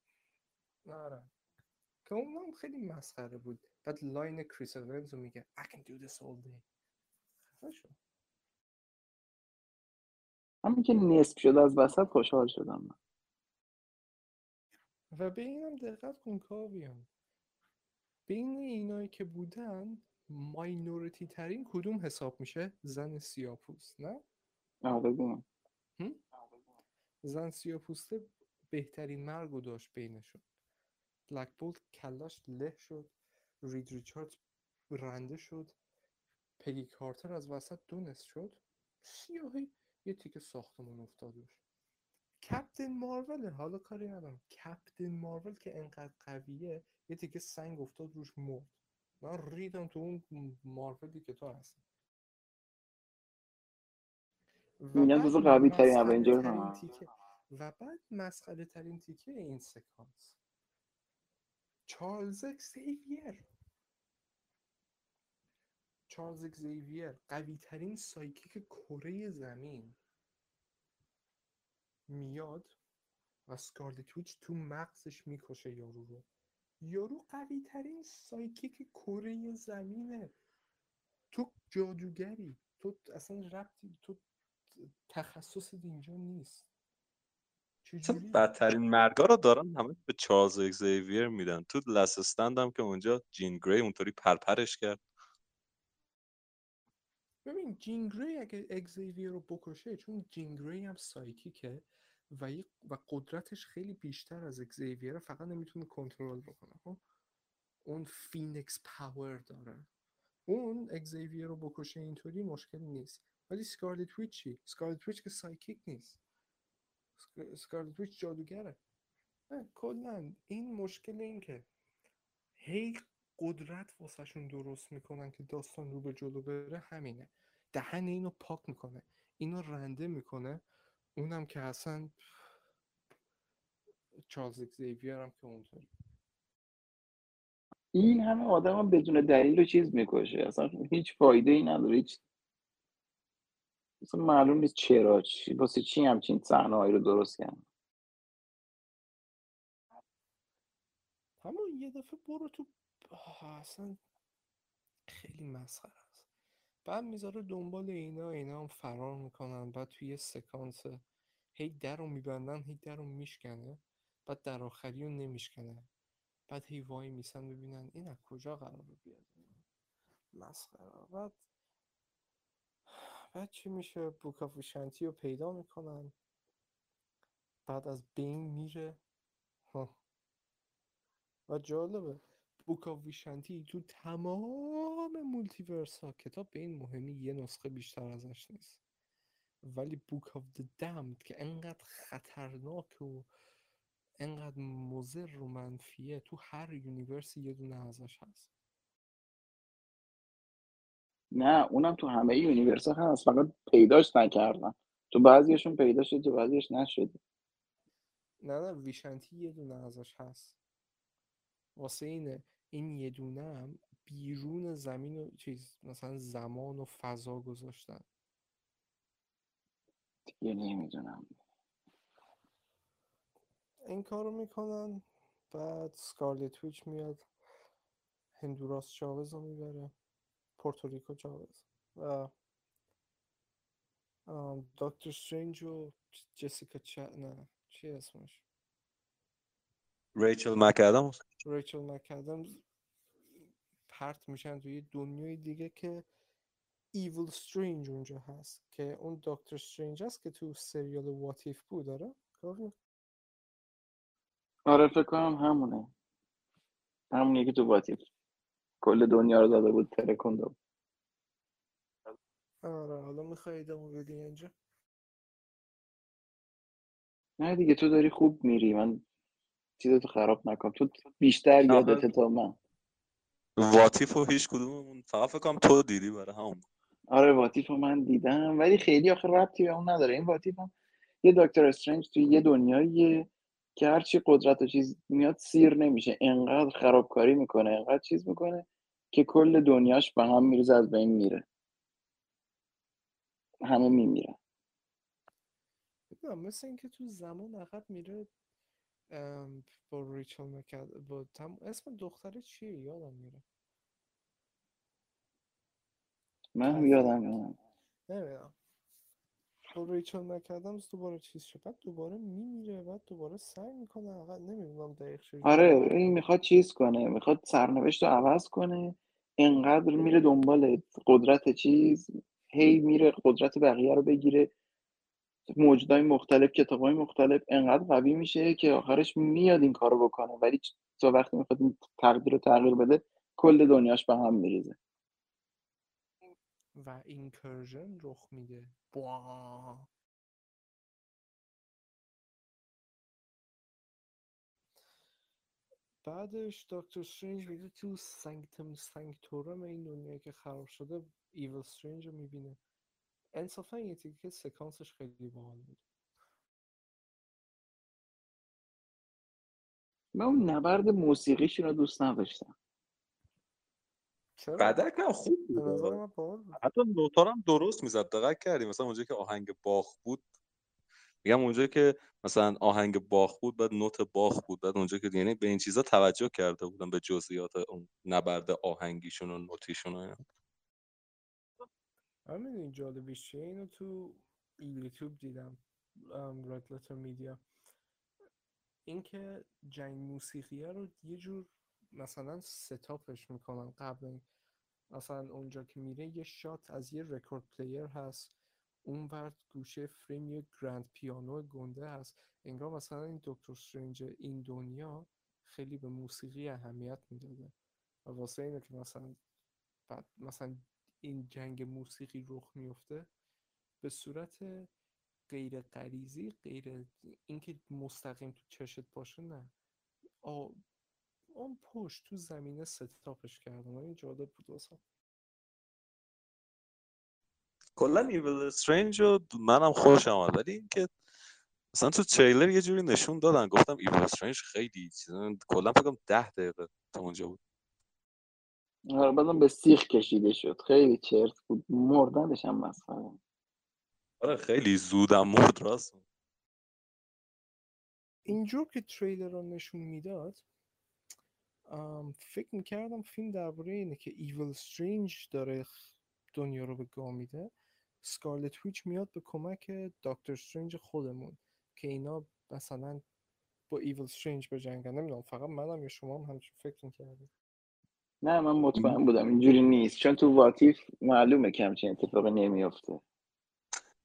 آره. که اون هم خیلی مسخره بود. بعد line کریس اونز رو میگه I can do this all day. همین که نصف شد از وسط خوشحال شدم من. و به اینم دقت کن کاویان. بین اینایی که بودن ماینورتی ترین کدوم حساب میشه؟ زن سیاپوست نه؟ آره. زن سیاپوسته بهترین مرگ داشت بینشون. بلک بولت کلاش له شد رید ریچاردز رنده شد پگی کارتر از وسط دونست شد. سیاهی یه تیکه ساختمون افتاد روش کپتن مارول حالا کاری ندارم. کپتن مارول که انقدر قویه یه تیکه سنگ افتاد روش مرد. من ریدم تو اون مارولی که تو هستی. و میگن بعد جزو قوی ترین هم تیکه و بعد مسخره ترین تیکه این سکانس. چارلز اگزیویر چارلز اگزیویر قوی ترین psychic کره زمین میاد و سکارلت تو مغزش می‌کشه یارو رو. یارو قوی ترین psychic کره زمینه. تو جادوگری تو اصلا ربطی تو تخصص اینجا نیست. چجوری؟ بدترین مرگا رو دارن همه به چارلز اگزیویر میدن. لست استند هم که اونجا جین گری اونطوری پرپرش کرد. ببین جین گری اگه اگزیویر رو بکشه چون جین گری هم psychic ه و, و قدرتش خیلی بیشتر از اگزیویر فقط نمی‌تونه کنترل بکنه خب؟ اون Phoenix power داره. اون اگزیویر رو بکشه اینطوری مشکل نیست. ولی سکارلت ویچ چی؟ سکارلت ویچ که psychic نیست. سک- سکارلت ویچ جادوگره. کلا این مشکل این که هی قدرت واسهشون درست می‌کنن که داستان رو به جلو بره همینه. دهن اینو پاک می‌کنه. اینو رنده می‌کنه. اونم که اصلا چارلز اگزیویر هم که اونطوری. این همه آدم هم بدون دلیل رو چیز می‌کشه. اصلا هیچ فایده ای نداره. هیچ اصلا معلوم نیست چرا چی واسه چی همچین صحنه رو درست کردن. همون یه دفعه برو تو آه، اصلا خیلی مسخره است. بعد می‌ذاره دنبال اینا اینا هم فرار می‌کنن. بعد توی یه سکانس هی در رو میبندن هی در رو میشکنه. بعد در آخری رو نمیشکنه. بعد هی وای میسن ببینن این از کجا قرار بیاد. مسخره. بعد بعد چی میشه؟ بوک ویشنتی رو پیدا می‌کنن. بعد از بین میره. و جالبه. Book of Vishanti تو تمام multiverse ها کتاب به این مهمی یه نسخه بیشتر ازش نیست. ولی Book of the Damned که انقدر خطرناک و انقدر مضر و منفیه تو هر universe ی یه دونه ازش هست. نه اونم تو همه universe هست فقط پیداش نکردن. تو بعضیشون پیدا شده تو بعضیش نشده. نه نه ویشنتی یه دونه ازش هست. واسه اینه این یه دونه هم بیرون زمین و چیز مثلا زمان و فضا گذاشتن. دیگه نمی‌دونم. این کارو می‌کنن بعد سکارلت ویچ میاد هندوراس چاوز رو می‌بره پورتوریکو چاوز و دکتر استرینج و جسیکا چا نه چی اسمش؟ ریچل مکادام ریچل مک‌آدامز پرت میشن توی دنیای دیگه که evil استرینج اونجا هست که اون دکتر استرینج هست که تو سریال What If بود داره آره فکر کنم همونه. همونی که تو واتیف کل دنیا رو داده بود ترکونده بود آره حالا ادامه بدی اینجا نه دیگه تو داری خوب میری. من چیزتو خراب نکن. تو بیشتر یادته تا من. واتیف و هیچ کدوممون فقط فکر کنم تو دیدی برای همون. آره واتیف رو من دیدم ولی خیلی آخه ربطی به اون نداره. این واتیف هم یه دکتر استرنج توی یه دنیاییه که هرچی قدرت و چیز میاد سیر نمیشه. انقدر خرابکاری می‌کنه انقدر چیز می‌کنه که کل دنیاش به هم میریزه از بین میره. همه میمیرن. مثل اینکه تو زمان عقب میره با ریچل مکد با تم... اسم دختره چیه؟ یادم میره. من؟ یادم نمیاد نمی‌دونم. با ریچل مکادمز دوباره چیز شد بعد دوباره میمیره بعد دوباره سعی می‌کنه عقب نمی‌دونم دقیق چجوری. آره این می‌خواد چیز کنه. می‌خواد سرنوشت رو عوض کنه. انقدر میره دنبال قدرت چیز. هی میره قدرت بقیه رو بگیره. موجودای مختلف کتابای مختلف انقدر قوی میشه که آخرش میاد این کارو بکنه. ولی تا وقتی می‌خواد این تقدیر رو تغییر بده کل دنیاش به هم میریزه. و اینکرژن رخ میده. بعدش دکتر استرینج میره تو سنگتم سنگتورم این دنیا که خراب شده ایول استرینج رو می‌بینه. انصافا یه تیکه سکانسش خیلی باحال بود. من اون نبرد موسیقیشون رو دوست نداشتم. چرا؟ بدک هم خوب بود. حتی نوتار هم درست می‌زد. دقت کردی مثلا اونجایی که آهنگ باخ بود میگم اونجایی که مثلا آهنگ باخ بود بعد نوت باخ بود. بعد اونجایی که یعنی به این چیزا توجه کرده بودم به جزئیات اون نبرد آهنگیشون و نوتیشون و اینا. من می‌دونی جالبیش چیه اینو تو یوتیوب دیدم رد لتر میدیا اینکه جنگ موسیقیه رو یه جور مثلا setup ش می‌کنن قبل مثلا اونجا که میره یه shot از یه record player هست. اون ور گوشه فریم یه grand piano گنده هست. انگار مثلا این دکتر استرنج این دنیا خیلی به موسیقی اهمیت می‌داده. و واسه اینه که مثلا بعد مثلا این جنگ موسیقی رخ میفته به صورت غیر غریزی غیر اینکه مستقیم تو چشت باشه نه. آ اون پشت تو زمینه ستاپش کردن این جالب بود واسه. کلا ایول استرنج رو منم خوشم آمد. ولی اینکه مثلا تو تریلر یه جوری نشون دادن. گفتم ایول استرنج خیلی چیزا کلا فکر کنم 10 دقیقه تا اونجا بود. آره بعدم به سیخ کشیده شد. خیلی چرت بود. مردنش هم مسخره. آره خیلی زودم مرد راست. اینجور که تریلر رو نشون می‌داد فکر می‌کردم فیلم درباره اینه که ایول استرینج داره دنیا رو به گاه میده. سکارلت ویچ میاد به کمک دکتر استرینج خودمون که اینا مثلا با ایول استرینج بجنگن. نمی‌دونم فقط منم یا شما هم همچین فکر می‌کردیم نه من مطمئن بودم اینجوری نیست. چون تو واتیف معلومه که همچین اتفاقی نمیافته.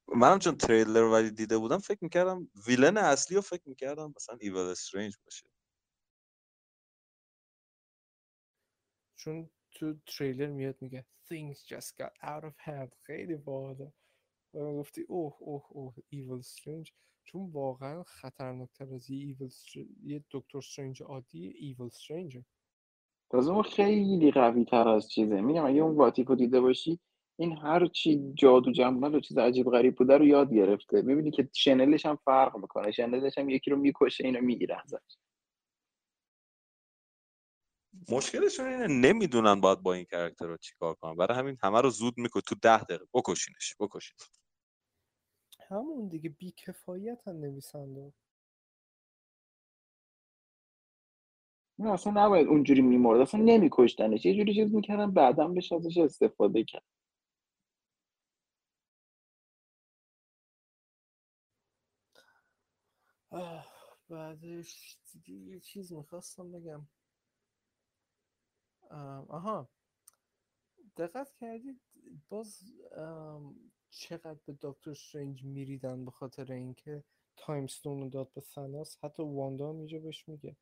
منم چون تریلر رو ولی دیده بودم فکر می‌کردم ویلن اصلی رو فکر می‌کردم مثلا ایول استرنج باشه. چون تو تریلر میاد میگه things just got out of hand خیلی باحاله. و من گفتی اوه اوه اوه ایول استرنج. چون واقعا خطرناکتر از یه ایول یه دکتر استرنج عادی ایول استرنج تازه اون خیلی قوی تر از چیزه. میگم اگه اون واتیکو دیده باشی این هر چی جادو جمعه و چیز عجیب غریب بوده رو یاد گرفته. می‌بینی که شنلش هم فرق می‌کنه. شنلش هم یکی رو می‌کشه اینو می‌گیره ازش. مشکلشون اینه نمی‌دونن باید با این کرکتر رو چیکار کنن. برای همین همه رو زود می‌کنه تو ده دقیقه. بکشینش بکشین. همون دیگه بیکفایت هم نویسنده نه اصلا نباید اونجوری میمرد اصلا نمیکشتنش. یه جوری چیز می‌کردن بعدا بشه ازش استفاده کرد. بعدش دیگه یه چیز می‌خواستم بگم. آها. دقت کردید باز چقدر به دکتر استرنج میریدن به خاطر اینکه time رو داد به ثانوس حتی واندا هم اینجا بهش میگه.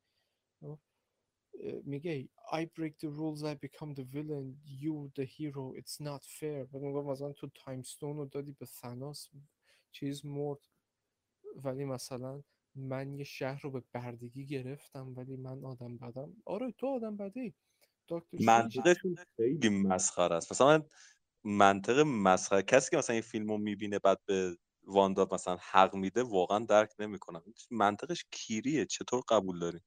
میگه I break the rules I become the villain you the hero it's not fair. و میگه مثلا تو time stone ت رو دادی به ثانوس چیز مرد. ولی مثلا من یه شهر رو به بردگی گرفتم ولی من آدم بدم. آره تو آدم بدی. منطقشون خیلی مسخره است. مثلا من منطق مسخره. کسی که مثلا این فیلم رو می‌بینه بعد به واندا مثلا حق میده واقعا درک نمی‌کنم. منطقش کیریه. چطور قبول دارین؟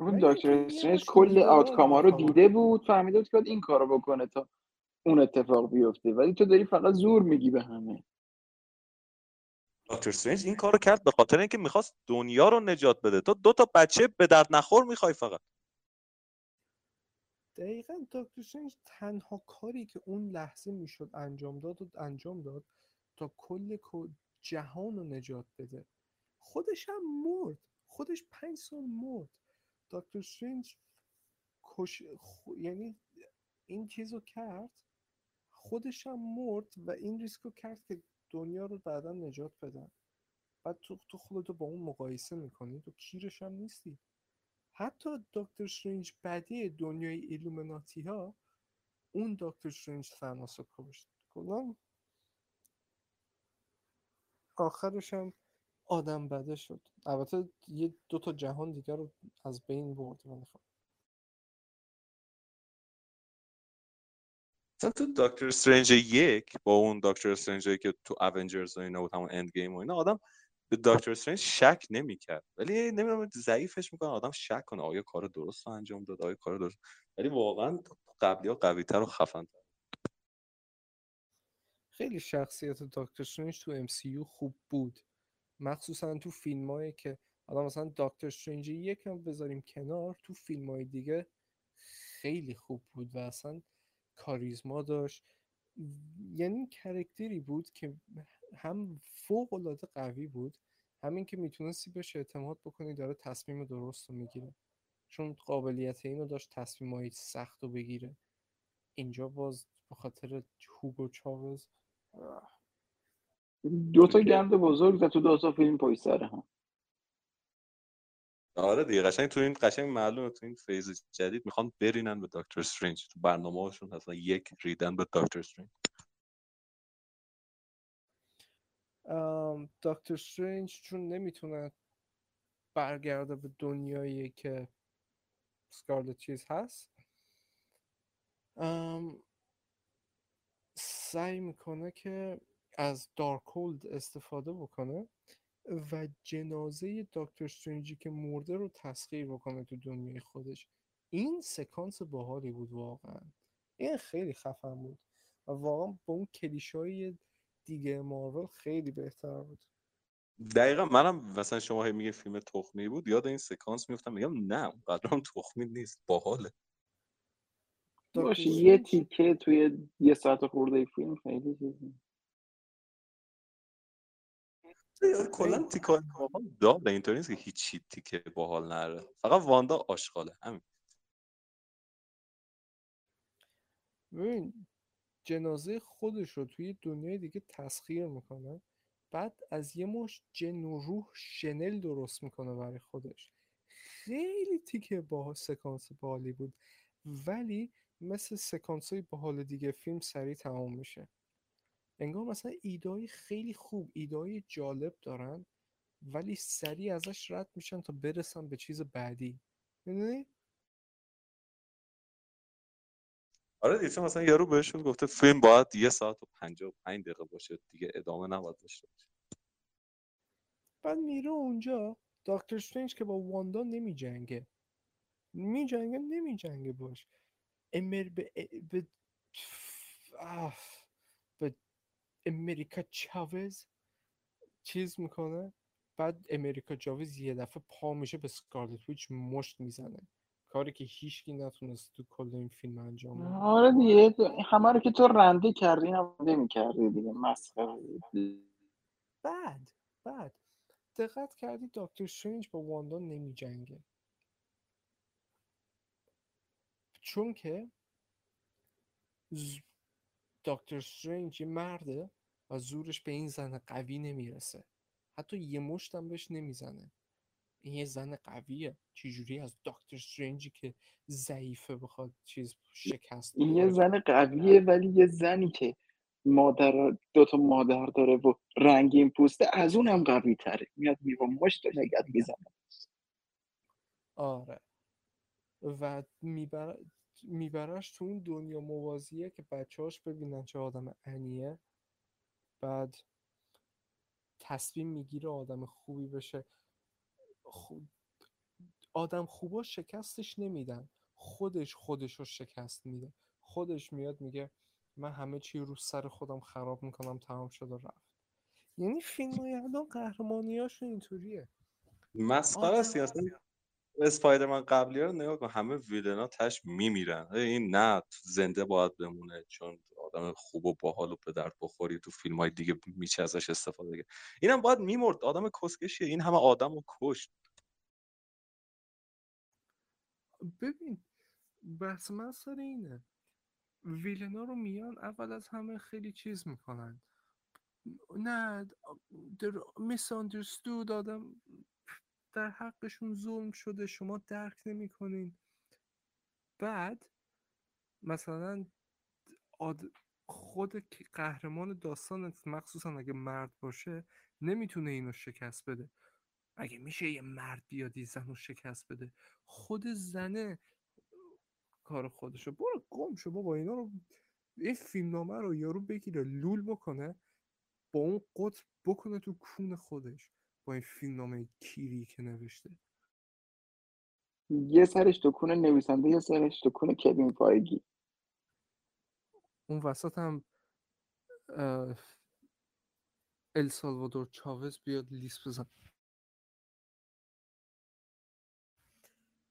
دکتر استرنج کل لیبرال آوتکاما رو. دیده بود فهمیده بود که باید این کارو بکنه تا اون اتفاق بیفته. ولی تو داری فقط زور میگی به همه. دکتر استرنج این کارو کرد به خاطر اینکه می‌خواست دنیا رو نجات بده. تو دو تا بچه به درد نخور می‌خوای فقط. دقیقا دکتر استرنج تنها کاری که اون لحظه می‌شد انجام داد و انجام داد تا کل جهان رو نجات بده. خودش هم مرد. خودش پنج سال مرد. دکتر استرنج کش... خ- یعنی این چیز رو کرد خودش هم مرد و این ریسک رو کرد که دنیا رو بعدا نجات بدن. بعد تو تو خودتو با اون مقایسه می‌کنی تو کیرش هم نیستی. حتی دکتر استرنج بعدی دنیای ایلومیناتی ها اون دکتر استرنج ثانوس رو کشت. کلا آخرش هم آدم بده شد. البته یه دو تا جهان دیگر رو از بین برد ولی خب مثلا تو دکتر استرنج یک با اون دکتر استرنج که تو اونجرز و اینا بود همون اند گیم و اینا آدم به دکتر استرنج شک نمی‌کرد. ولی نمی‌دونم ضعیفش می‌کنه آدم شک کنه. آیا کار درست رو انجام داد؟ آیا کار درست؟ ولی واقعا قبلی ها قوی تر و خفن خیلی شخصیت دکتر استرنج تو MCU خوب بود. مخصوصا تو فیلم هایی که حالا مثلا دکتر استرنج یکم بذاریم کنار تو فیلم های دیگه خیلی خوب بود و اصلا کاریزما داشت. یعنی character ی بود که هم فوق العاده قوی بود همین که می‌تونستی بهش اعتماد بکنی داره تصمیم درست رو می‌گیره. چون قابلیت اینو داشت تصمیم های سخت رو بگیره. اینجا باز به خاطر هوگو چاوز دو تا گند بزرگ زد تو دو تا فیلم پشت سر هم. آره دیگه قشنگ تو این قشنگ معلومه تو این phase جدید می‌خوان برینن به دکتر استرنج. تو برنامه هاشون اصلا یک ریدن به دکتر استرنج. ام، دکتر استرنج چون نمی‌تونه برگرده به دنیایی که سکارلت چیز هست. ام، سعی می‌کنه که از دارکولد استفاده بکنه و جنازه دکتر استرنجی که مرده رو تسخیر بکنه تو دنیای خودش. این سکانس باحالی بود واقعا. این خیلی خفن بود و واقعا با اون کلیشای دیگه مارول خیلی بهتر بود. دقیقا منم مثلا شما هی میگه فیلم تخمی بود یاد این سکانس میفتم میگم نه اونقدر هم تخمی نیست باحاله. باشه یه تیکه توی یه ساعت خورده فیلم خیلی چیزی. کلا تیکای باحال داره اینطوری نیست که هیچی تیکه باحال نره. فقط واندا آشغاله همین. ببین جنازه خودش رو توی دنیای دیگه تسخیر می‌کنه. بعد از یه مش جن و روح شنل درست می‌کنه برای خودش. خیلی تیکه با سکانس بالی بود ولی مثل سکانس های باحال دیگه فیلم سریع تمام میشه. انگار مثلا ایدهای خیلی خوب ایدهای جالب دارن ولی سریع ازش رد میشن تا برسن به چیز بعدی می‌دونی؟ آره دیگه مثلا یارو بهشون گفته فیلم باید یه ساعت و پنجاه و پنج دقیقه باشه دیگه ادامه نباید داشته باشه بعد میره اونجا دکتر استرنج که با واندا نمی جنگه می جنگه نمی جنگه باش امر به به. به امریکا چاوز چیز می‌کنه؟ بعد امریکا چاوز یه دفعه پا میشه به سکارلت ویچ مشت می‌زنه. کاری که هیچکی نتونست تو کل این فیلم انجام بده. آره دیگه همه رو که تو رنده کردی هم نمی‌کردی دیگه مسخره. بعد بعد دقت کردی دکتر استرنج با واندا نمی جنگه چون که دکتر استرنج یه مرده و زورش به این زن قوی نمی‌رسه. حتی یه مشت هم بهش نمی‌زنه. این یه زن قویه. چجوری از دکتر استرنجی که ضعیفه بخواد چیز شکست این یه زن قویه ولی یه زنی که مادر دوتا مادر داره و رنگین پوسته از اون هم قوی تره میاد میوا مشت نگت می‌زنه آره. و میبر... میبرش تو اون دنیا موازیه که بچه‌هاش ببینن چه آدم انیه بعد تصمیم می‌گیره آدم خوبی بشه. خو- آدم خوبا شکستش نمیدن. خودش خودش رو شکست میده. خودش میاد میگه من همه چی رو سر خودم خراب می‌کنم تمام شد و رفت. یعنی فیلم های الان قهرمانیاشون اینطوریه. مسخره است آدم اصلا اسپایدرمن قبلی رو نگاه کن همه ویلنا تش میمیرن. این نه زنده باید بمونه چون آدم خوب و باحال و درد بخوری تو فیلم های دیگه میشه ازش استفاده کرد اینم باید میمرد. آدم کسکشیه. این همه آدم رو کشت. ببین بحث من سر اینه. ویلنا رو میان اول از همه خیلی چیز می‌کنن. نه در misunderstood آدم در حقشون ظلم شده شما درک نمی‌کنین. بعد مثلا آد... خود قهرمان داستان مخصوصا اگه مرد باشه نمی‌تونه اینو شکست بده. اگه میشه یه مرد بیاد یه زن رو شکست بده. خود زنه کار خودشو. برو گم شو بابا اینا رو این فیلمنامه رو یارو بگیره لول بکنه با اون قطب بکنه تو کون خودش. با این فیلمنامه کیری که نوشته. یه سرش کون نویسنده یه سرش کون کوین فایگی. اون وسط هم السالوادور چاوز بیاد لیست بزن.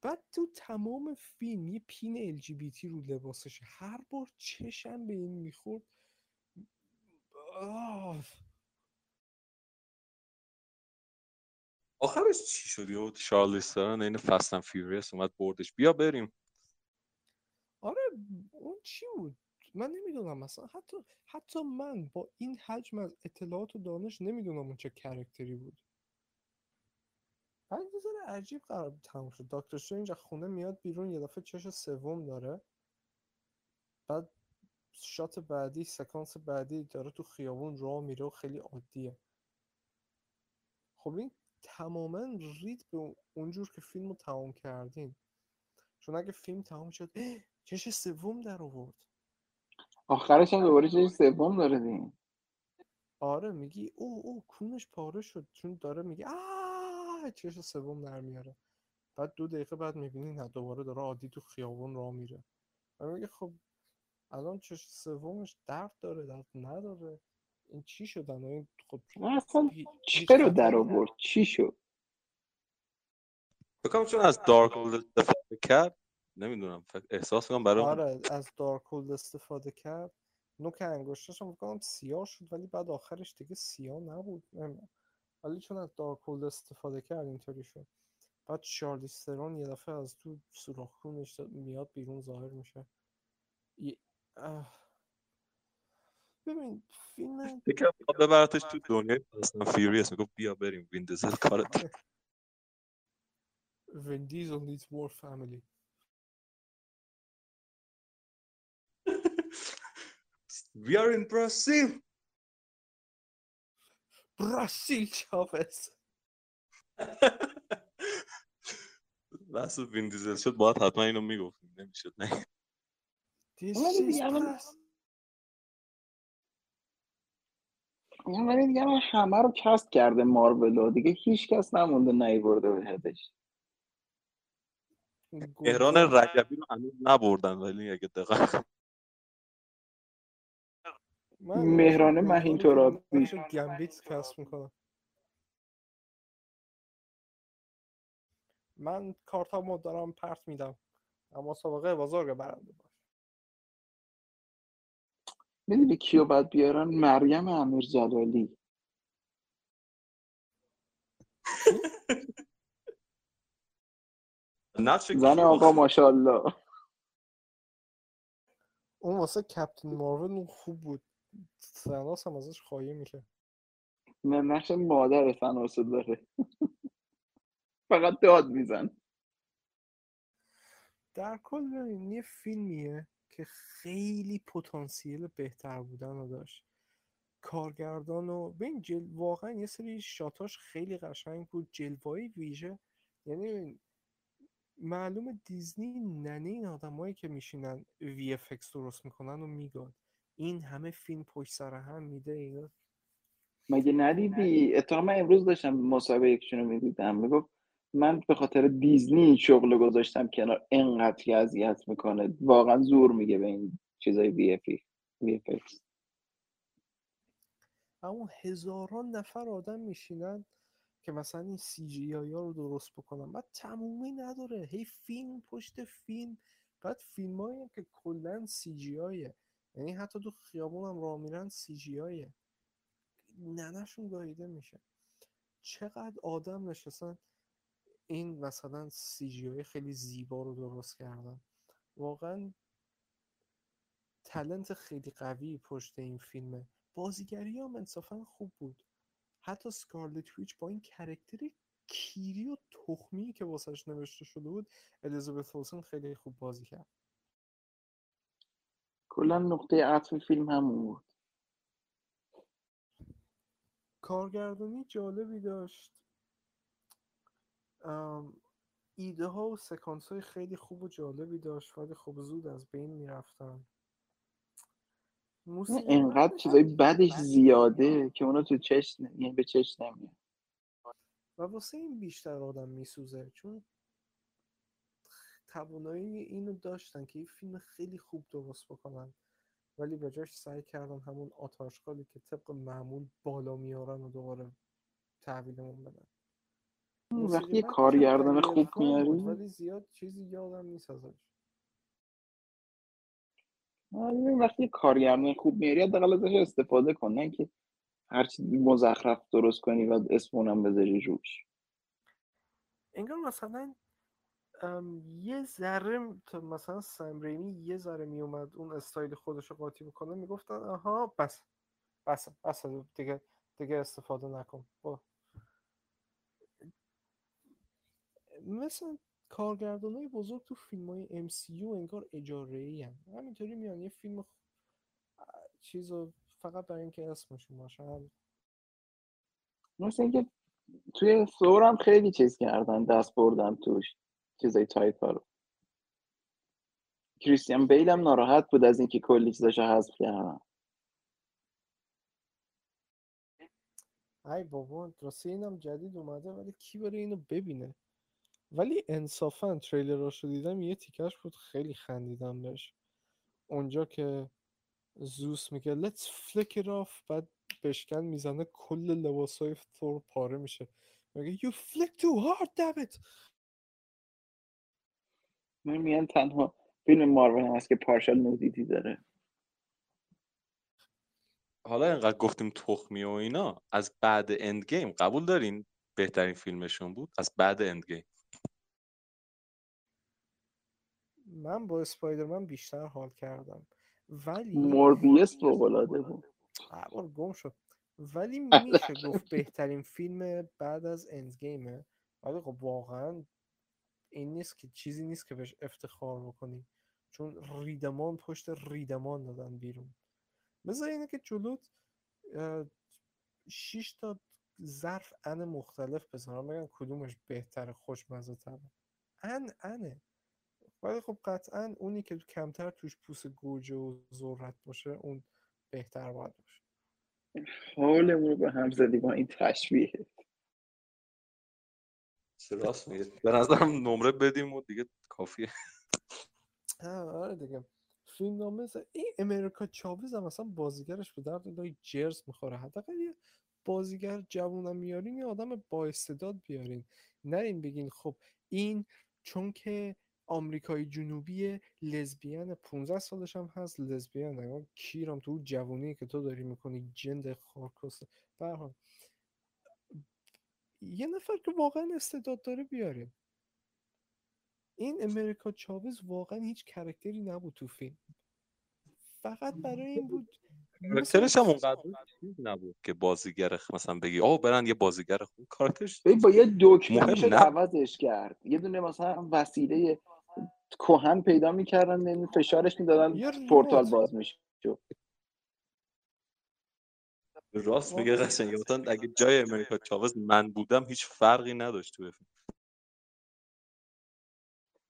بعد تو تمام فیلم یه pin LGBT رو لباسشه هر بار چشم به این می‌خورد. آه آخرش چی شد؟ یهو شارلیز ترون این Fast and Furious اومد بردش. بیا بریم. آره اون چی بود؟ من نمی‌دونم مثلا حتی حتی من با این حجم از اطلاعات و دانش نمی‌دونم اون چه کرکتری بود. بعد یه عجیب قرار تموم شد. دکتر استرنج از خونه میاد بیرون یه دفعه چش سوم داره. بعد شات بعدی سکانس بعدی داره تو خیابون راه میره و خیلی عادیه. خب این تماما رید به اون- اونجور که فیلم رو تمام کردین. چون اگه فیلم تمام شد "اه، چش سوم در آورد. آخرش هم دوباره چیز سوم داره دیگه. آره میگی او او کونش پاره شد. چون داره میگه آه! چش سوم در میاره. بعد دو دقیقه بعد می‌بینی نه دوباره داره عادی تو خیابون راه میره. و میگه خب الان چش سومش درد داره درد نداره. این چی شدن این خب نه اصلا چرا در آورد؟ چی شد؟ بکنم چون از Darkhold استفاده کرد. نمی‌دونم. احساس کنم برای آره از Darkhold استفاده کرد. نوک انگشتش هم کنم سیاه شد ولی بعد آخرش دیگه سیاه نبود. ولی چون از Darkhold استفاده کرد اینطوری شد. بعد شارلیز ترون یه دفعه از تو سوراخ خونش میاد بیرون ظاهر میشه. ی- اه. ببین فیلم یکم می‌خواد ببرتش تو دنیای Fast and Furious می‌گفت بیا بریم وین دیزل کارت Vin Diesel needs more family. We are in Brazil. براسیل چاوز بحث وین دیزل شد باید حتما اینو می‌گفتیم نمی‌شد نه This ولی دیگه الان همه رو کست کرده مارولو دیگه هیچ کس نمونده نیورده بهش تهران گلزار. رجبی رو هنوز نبردن ولی اگه دقت من مهران مهین. نقش گمبیت کسب می‌کنم من کارتامو دارم پرت میدم اما مسابقه بزرگ برنده می‌دونی کیو باید بیارن؟ مریم امیر جلالی زن آقا آخه؟ ماشاءالله. اون واسه کپتین مارول اون خوب بود. سناس هم ازش خواهی میشه نه نقش مادر تناسب داره. فقط داد میزن در کل یه فیلمیه. که خیلی پتانسیل بهتر بودن رو داشت. کارگردان و ببین جل... واقعا یه سری شاتاش خیلی قشنگ بود. جلوه‌ای ویژه یعنی معلوم دیزنی ننه این آدمایی که میشینن وی اف درست می‌کنن و میگاد. این همه فیلم پشت سر هم میده اینا. مگه ندیدی؟ اتفاقا من امروز داشتم مصاحبه یکشون رو می‌دیدم. می‌گفت من به خاطر دیزنی شغل گذاشتم کنار انقدر که اذیت می‌کنه. واقعا زور میگه به این چیزای وی اف وی اما هزاران نفر آدم میشینن که مثلا این سی جی ها رو درست بکنن. بعد تمومی نداره. هی فیلم پشت فیلم. بعد فیلم هایی که کلا سی جی یعنی حتی تو خیابون هم راه میرن سی جی ننشون گاییده میشه. چقدر آدم نشستن. این مثلا سی جی خیلی زیبا رو درست کردن. واقعا تلنت خیلی قوی پشت این فیلمه. بازیگری هم انصافا خوب بود. حتی سکارلت ویچ با این کرکتر کیری و تخمی که واسش نوشته شده بود الیزابت هولسن خیلی خوب بازی کرد. کلا نقطه عطف فیلم همون بود. کارگردانی جالبی داشت. ایده ها و سکانس های خیلی خوب و جالبی داشت ولی خب زود از بین می‌رفتن. بعدش چیزای بدش زیاده که اونا تو چشم یعنی به چشم نمیاد. و واسه این بیشتر آدم میسوزه چون توانایی اینو داشتن که یه فیلم خیلی خوب درست بکنن. ولی به جاش سعی کردن همون آتاشقالی که طبق معمول بالا میارن و دوباره تحویلمون بدن. وقتی یه کارگردان خوب میاری ولی زیاد چیزی یادم نیست ازش. وقتی کارگردان خوب میاری حداقل ازش استفاده کن. نه که هر چیزی مزخرف درست کنی و اسم اونم بذاری روش انگار مثلا یه ذره مثلا سم ریمی یه ذره میومد اون استایل خودش رو قاطی بکنه می‌گفتن آها بس بس بس دیگه دیگه استفاده نکن. با مثل کارگردان های بزرگ تو فیلم های MCU انگار اجاره ای هم. همینطوری میان یه فیلم خ- چیز فقط برای اینکه اسمشون باشه هم. مثل اینکه توی ثور هم خیلی چیز کردن دست بردن توش چیزای تایپ ها رو کریستیان بیل هم ناراحت بود از اینکه کلی چیزاشو حذف کردن ای بابا راستی اینم جدید اومده ولی کی بره اینو ببینه ولی انصافا تریلراشو دیدم یه تیکش بود خیلی خندیدم بهش. اونجا که زوس میگه let's flick it off. بعد بشکن می‌زنه کل لباسای ثور پاره میشه. میگه you flick too hard damn it. من میگن تنها فیلم مارول هست که partial nudity داره. حالا اینقدر گفتیم تخمی و اینا از بعد Endgame قبول دارین بهترین فیلمشون بود؟ از بعد Endgame من با اسپایدرمن بیشتر حال کردم. ولی موربیوس فوق‌العاده بود. بار گم شد. ولی میشه گفت بهترین فیلم بعد از اند گیمه ولی خب واقعا این نیست که چیزی نیست که بهش افتخار بکنی. چون ریدمان پشت ریدمان دادن بیرون. بذار اینه که جلوت اه، شیش تا ظرف ان مختلف بذارم. بگن کدومش بهتره خوشمزه تره ان انه. ولی خب قطعا اونی که کمتر توش پوست گوجه و ذرت باشه اون بهتر باید باشه. حالمون رو به هم زدی با این تشبیه. راست میگه به نظرم نمره بدیم و دیگه کافیه. آره دیگه. فیلم نامه این امریکا چاویز هم مثلا بازیگرش به درد لای جرز می‌خوره. حداقل یه بازیگر جوونم میارین یه آدم با استعداد بیارین. نرین بگین خب این چون که آمریکای جنوبی لزبیان 15 سالش هم هست. لزبیان نگاه کیرم تو جوونی که تو داری می‌کنی جند هر حال یه نفر که واقعا استعداد داره بیارین این امریکا چاوز واقعا هیچ کرکتری نبود تو فیلم. فقط برای این بود کارکترش هم اونقدر چیز نبود که بازیگر مثلا بگی آه برن یه بازیگر خوب. کارکترش با یه دکمه. عوضش کرد. یه دونه مثلا وسیله کهن پیدا می‌کردن یعنی فشارش می‌دادن. پورتال باز میشه راست میگه واقعا قشنگ مثلا اگه جای امریکا چاوز من بودم هیچ فرقی نداشت تو فیلم.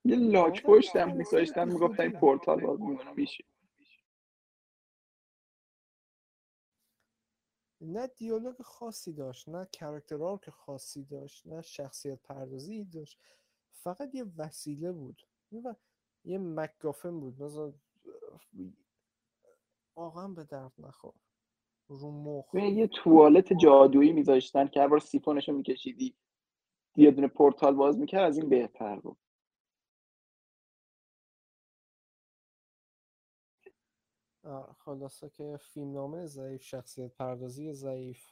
یه like واقعا پشت هم character میذاشتن می‌گفتن این. پورتال باز میشه. نه دیالوگ خاصی داشت نه character arc خاصی داشت نه شخصیت پردازی داشت. فقط یه وسیله بود. و یه MacGuffin بود. مثلا واقعا به درد نخور. رو مخ. یه توالت جادویی میذاشتن که هر بار سیفونشو میکشیدی یه دونه پورتال باز می‌کرد از این بهتر بود. خلاصه که فیلمنامه ضعیف شخصیت پردازی ضعیف.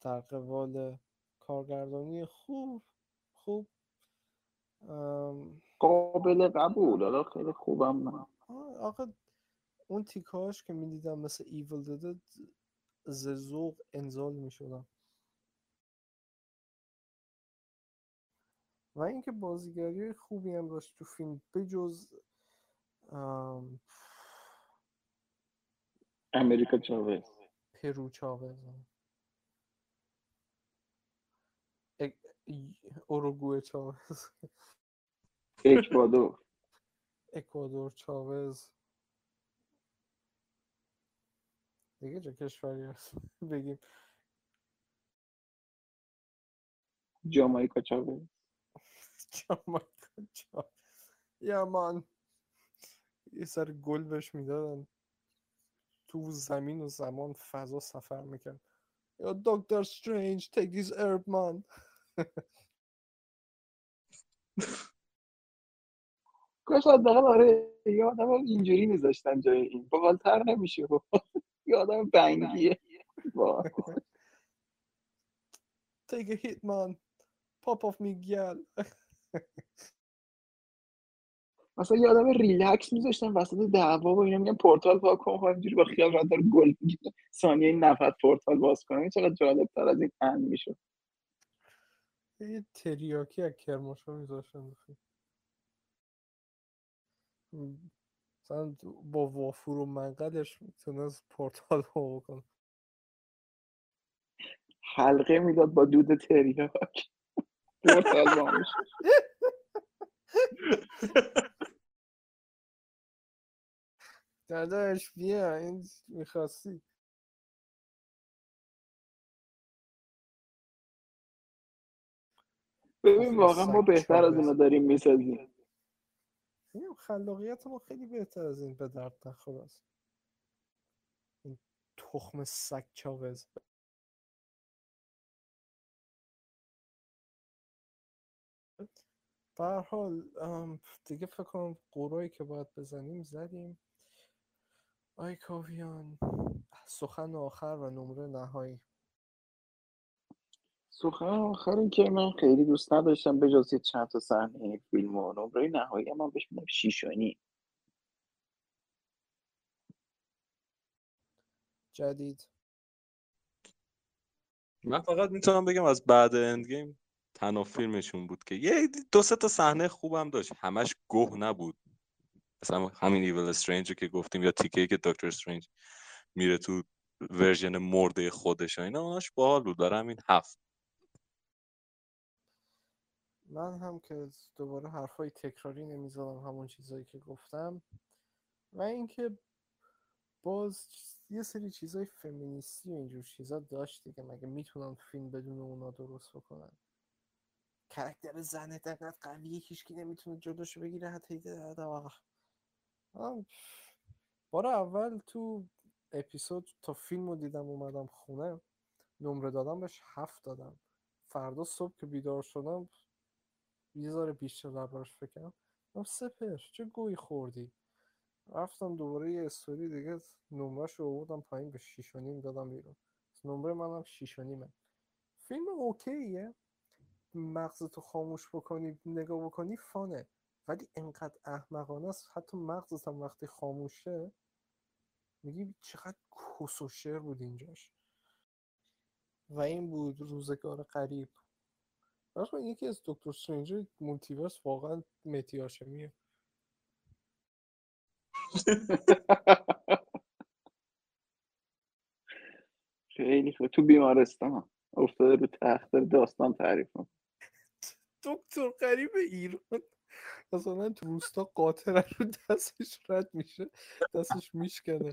در قبال کارگردانی خوب خوب قابل قبول. حالا خیلی خوبم آخه اون تیکاش که می‌دیدم مثل ایول داده ز ذوق انزال می‌شدم و اینکه بازیگری خوبی هم داشت تو فیلم بجز ام، امریکا چاوز. پرو چاوز ا- ای- اوروگوئه چاوز. اکوادور. اکوادور چاوز. دیگه چه کشوری هست؟ بگیم. جامائیکا چاوز. جامائیکا چاوز. یا من یه سر گل بهش می‌دادن. تو زمین و زمان فضا سفر می‌کرد. یا دکتر take this herb man. کاش حداقل آره یه آدم اینجوری میذاشتن جای این. باحالتر نمیشه یه آدم بنگیه. take a hit man. Pop off میگل مثلا یه آدم ریلکس میذاشتن وسط دعوا و اینا میگن پورتال پاک کن. خب اینجوری با خیال راحت داره گل ثانیه این نفت پورتال باز کنه. این چقدر جالب تر از این ان می‌شد. یه تریاکی از کرماشا میذاشتن مثلا با وافور و منقلش می‌تونست پورتال رو بکنه حلقه می‌داد با دود تریاک. پورتال با میشه داداش بیا این می‌خواستی. ببین واقعا ما بهتر از. اونو داریم می‌سازیم. خلاقیت ما خیلی بهتر از این به درد نخور است این تخم سگ چاوز هر حال دیگه فکر کنم که باید بزنیم زدیم. آی کاویان سخن آخر و نمره نهایی. سخن آخر که من خیلی دوست نداشتم به جز یه چند تا صحنه فیلم و نمره نهایی من بهش میدم شیش و نیم. جدید. من فقط می‌تونم بگم از بعد اندگیم تنها فیلمشون بود که یه دو سه تا صحنه خوبم داشت. همش گوه نبود. مثلا همین ایول استرنج که گفتیم یا تیکه که دکتر استرنج میره تو ورژن مرده خودش و اینا اوناش باحال بود. برای همین هفت. من هم که دوباره حرفای تکراری نمی‌زدم همون چیزایی که گفتم. و اینکه باز یه سری چیزای فمینیستی و اینجور چیزا داشت دیگه. مگه می‌تونن فیلم بدون اونا درست بکنن؟ کرکتر زنه دقیقا قویه هیچکی نمی‌تونه جلوشو بگیره حتی بار اول تو اپیزود تا فیلم رو دیدم اومدم خونه. نمره دادم بهش هفت دادم. فردا صبح که بیدار شدم یه ذره بیشتر دربارش فکرم سپر چه گویی خوردی؟ رفتم دوباره یه استوری دیگه نمرش رو آوردم پایین به شیش و نیم دادم بیرون. نمره منم شیش و نیمه. فیلم اوکیه. مغزتو خاموش بکنی نگاه بکنی فانه. ولی انقدر احمقانه است. حتی مغزت هم وقتی خاموشه میگی چقدر کس و شعر بود اینجاش. و این بود روزگار قریب راستم یکی از دکتر استرنجر مولتیورس واقعا متی هاشمیه خیلی خوب. تو بیمارستان افتاده رو تخت داستان تعریف کن دکتر قریب ایران. مثلا تو روستا قاطره رو دستش رد میشه. دستش میشکنه.